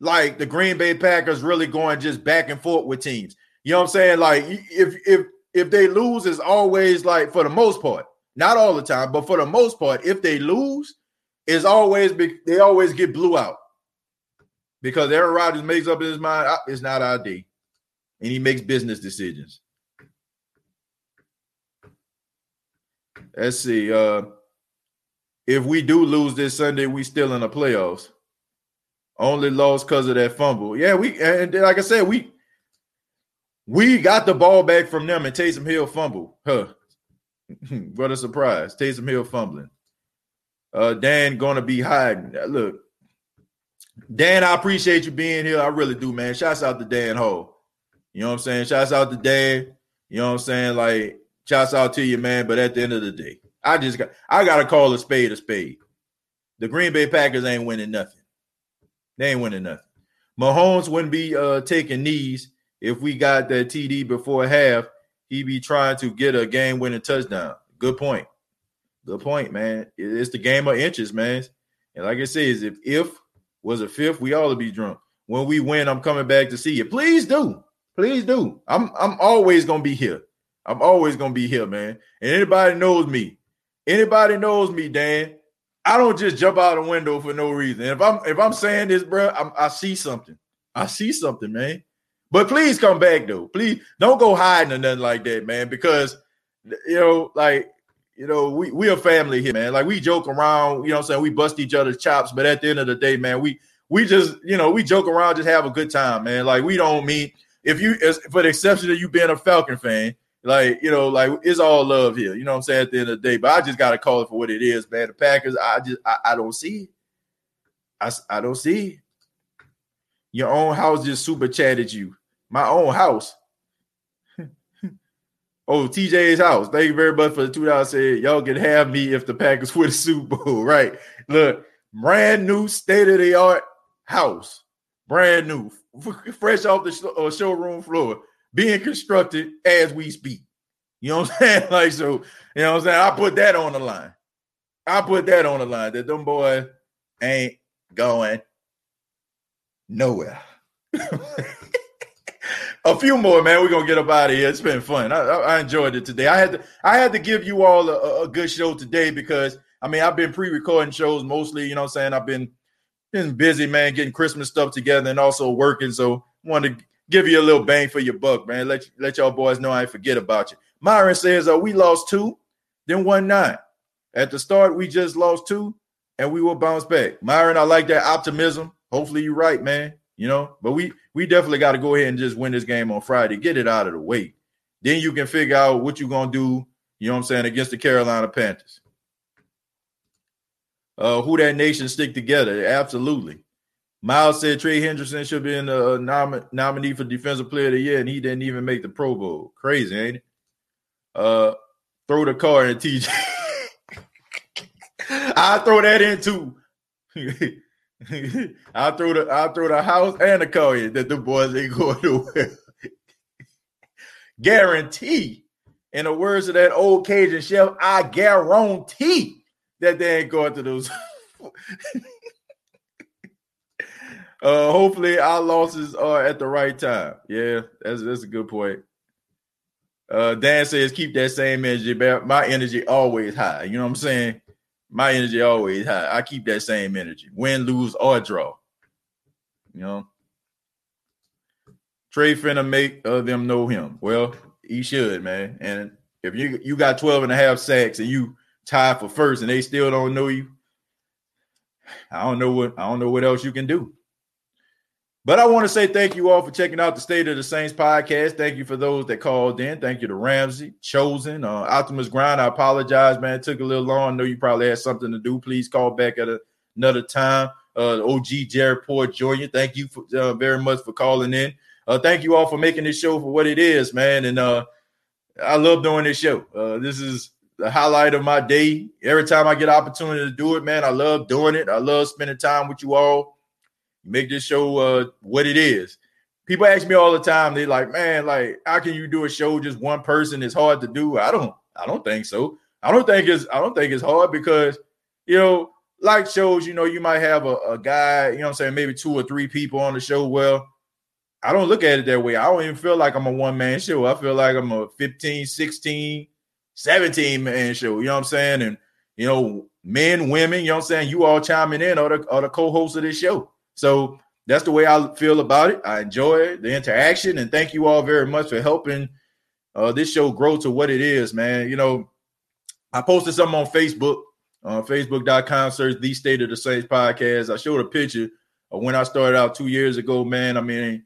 like the Green Bay Packers really going just back and forth with teams. You know what I'm saying? Like, if if if they lose, is always like for the most part, not all the time, but for the most part, if they lose, is always be, they always get blew out because Aaron Rodgers makes up in his mind it's not day, and he makes business decisions. Let's see. Uh, if we do lose this Sunday, we still in the playoffs. Only lost because of that fumble. Yeah, we and like I said, we we got the ball back from them and Taysom Hill fumble. Huh. what a surprise. Taysom Hill fumbling. Uh Dan gonna be hiding. Look, Dan, I appreciate you being here. I really do, man. Shouts out to Dan Ho. You know what I'm saying? Shouts out to Dan. You know what I'm saying? Like, shouts out to you, man. But at the end of the day, I just got I gotta call a spade a spade. The Green Bay Packers ain't winning nothing. They ain't winning nothing. Mahomes wouldn't be uh taking knees if we got that TD before half. He'd be trying to get a game winning touchdown. Good point. Good point, man. It's the game of inches, man. And like I said, if if was a fifth, we ought to be drunk. When we win, I'm coming back to see you. Please do. Please do. I'm I'm always gonna be here. I'm always gonna be here, man. And anybody knows me. Anybody knows me, Dan. I don't just jump out the window for no reason. if I'm if I'm saying this, bro, I'm, I see something. I see something, man. But please come back though. Please don't go hiding or nothing like that, man. Because you know, like you know, we we a family here, man. Like we joke around, you know I'm saying? We bust each other's chops, but at the end of the day, man, we we just, you know, we joke around, just have a good time, man. Like we don't mean if you for the exception of you being a Falcon fan, like, you know, like it's all love here. You know what I'm saying? At the end of the day, but I just gotta call it for what it is, man. The Packers, I just I, I don't see. I, I don't see. Your own house just super chatted you. My own house. Oh, TJ's house. Thank you very much for the two dollars. Said y'all can have me if the Packers win the Super Bowl. Right? Look, brand new state of the art house, brand new, fresh off the sh- uh, showroom floor being constructed as we speak. You know what I'm saying? Like, so, you know what I'm saying? I put that on the line. I put that on the line that them boys ain't going nowhere. A few more, man. We're gonna get up out of here. It's been fun. I, I enjoyed it today. I had to I had to give you all a, a, good show today because I mean I've been pre-recording shows mostly, you know I'm saying? I've been been busy, man, getting Christmas stuff together and also working. So wanted to give you a little bang for your buck, man. Let let y'all boys know I forget about you. Myron says, uh, we lost two, then won nine. At the start, we just lost two, and we will bounce back. Myron, I like that optimism. Hopefully, you're right, man. You know, but we we definitely got to go ahead and just win this game on Friday, get it out of the way. Then you can figure out what you're gonna do. You know what I'm saying against the Carolina Panthers. Uh, who that nation stick together? Absolutely. Miles said Trey Hendrickson should be in the uh, nom- nominee for Defensive Player of the Year, and he didn't even make the Pro Bowl. Crazy, ain't it? Uh, throw the car in TJ. I throw that in too. I throw the I throw the house and the car that the boys ain't going to Guarantee, in the words of that old Cajun chef, I guarantee that they ain't going to those. Uh, hopefully our losses are at the right time. Yeah, that's that's a good point. Uh, Dan says keep that same energy. My energy always high. You know what I'm saying? My energy always high. I keep that same energy. Win, lose, or draw. You know. Trey finna make uh, them know him. Well, he should, man. And if you you got 12 and a half sacks and you tied for first and they still don't know you, I don't know what I don't know what else you can do. But I want to say thank you all for checking out the State of the Saints podcast. Thank you for those that called in. Thank you to Ramsey, Chosen, uh, Optimus Grind. I apologize, man. It took a little long. I know you probably had something to do. Please call back at a, another time. Uh, OG Jared Port Jr. Thank you for, uh, very much for calling in. Uh, thank you all for making this show for what it is, man. And uh, I love doing this show. Uh, this is the highlight of my day. Every time I get opportunity to do it, man, I love doing it. I love spending time with you all make this show uh, what it is. People ask me all the time, They're like, man, like, how can you do a show just one person? It's hard to do. I don't, I don't think so. I don't think it's, I don't think it's hard because, you know, like shows, you know, you might have a, a guy, you know I'm saying, maybe two or three people on the show. Well, I don't look at it that way. I don't even feel like I'm a one man show. I feel like I'm a 15, 16, 17 man show. You know what I'm saying? And, you know, men, women, you know what I'm saying? You all chiming in are the, are the co hosts of this show. So that's the way I feel about it. I enjoy the interaction and thank you all very much for helping uh, this show grow to what it is, man. You know, I posted something on Facebook, uh, facebook.com, search the State of the Saints podcast. I showed a picture of when I started out two years ago, man. I mean,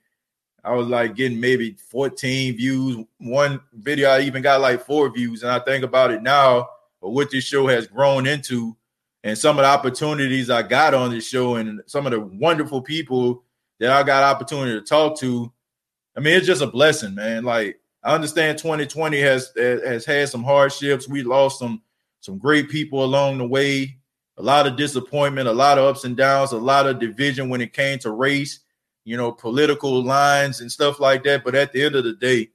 I was like getting maybe 14 views. One video, I even got like four views. And I think about it now, but what this show has grown into and some of the opportunities I got on this show and some of the wonderful people that I got opportunity to talk to. I mean, it's just a blessing, man. Like I understand 2020 has has had some hardships. We lost some some great people along the way, a lot of disappointment, a lot of ups and downs, a lot of division when it came to race, you know, political lines and stuff like that. But at the end of the day,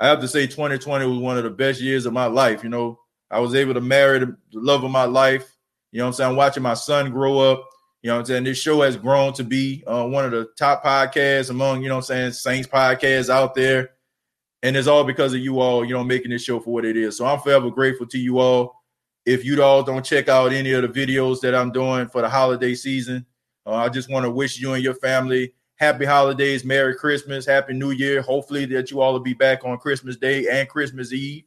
I have to say 2020 was one of the best years of my life. You know, I was able to marry the love of my life. You know what I'm saying? I'm watching my son grow up. You know what I'm saying? This show has grown to be uh, one of the top podcasts among, you know I'm saying, Saints podcasts out there. And it's all because of you all, you know, making this show for what it is. So I'm forever grateful to you all. If you all don't check out any of the videos that I'm doing for the holiday season, uh, I just want to wish you and your family happy holidays, Merry Christmas, Happy New Year. Hopefully that you all will be back on Christmas Day and Christmas Eve.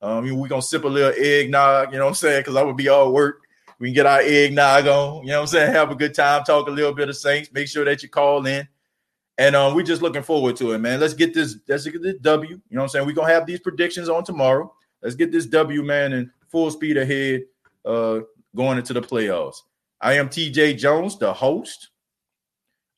Um, we're gonna sip a little eggnog, you know what I'm saying? Because I would be all work. We can get our eggnog on. You know what I'm saying? Have a good time, talk a little bit of Saints. Make sure that you call in. And um, we're just looking forward to it, man. Let's get this, let's get this W. You know what I'm saying? We're gonna have these predictions on tomorrow. Let's get this W, man, and full speed ahead, uh, going into the playoffs. I am TJ Jones, the host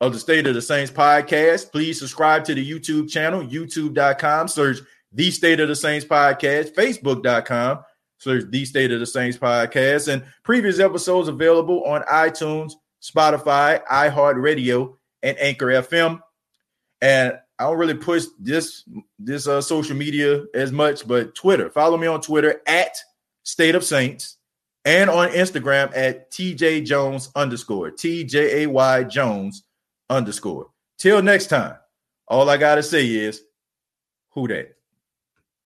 of the State of the Saints podcast. Please subscribe to the YouTube channel, youtube.com, search the State of the Saints podcast, facebook.com, Search the State of the Saints podcast and previous episodes available on iTunes, Spotify, iHeartRadio, and Anchor FM. And I don't really push this this uh, social media as much, but Twitter. Follow me on Twitter at State of Saints and on Instagram at TJ Jones underscore T J A Y Jones underscore. Till next time, all I gotta say is, who that?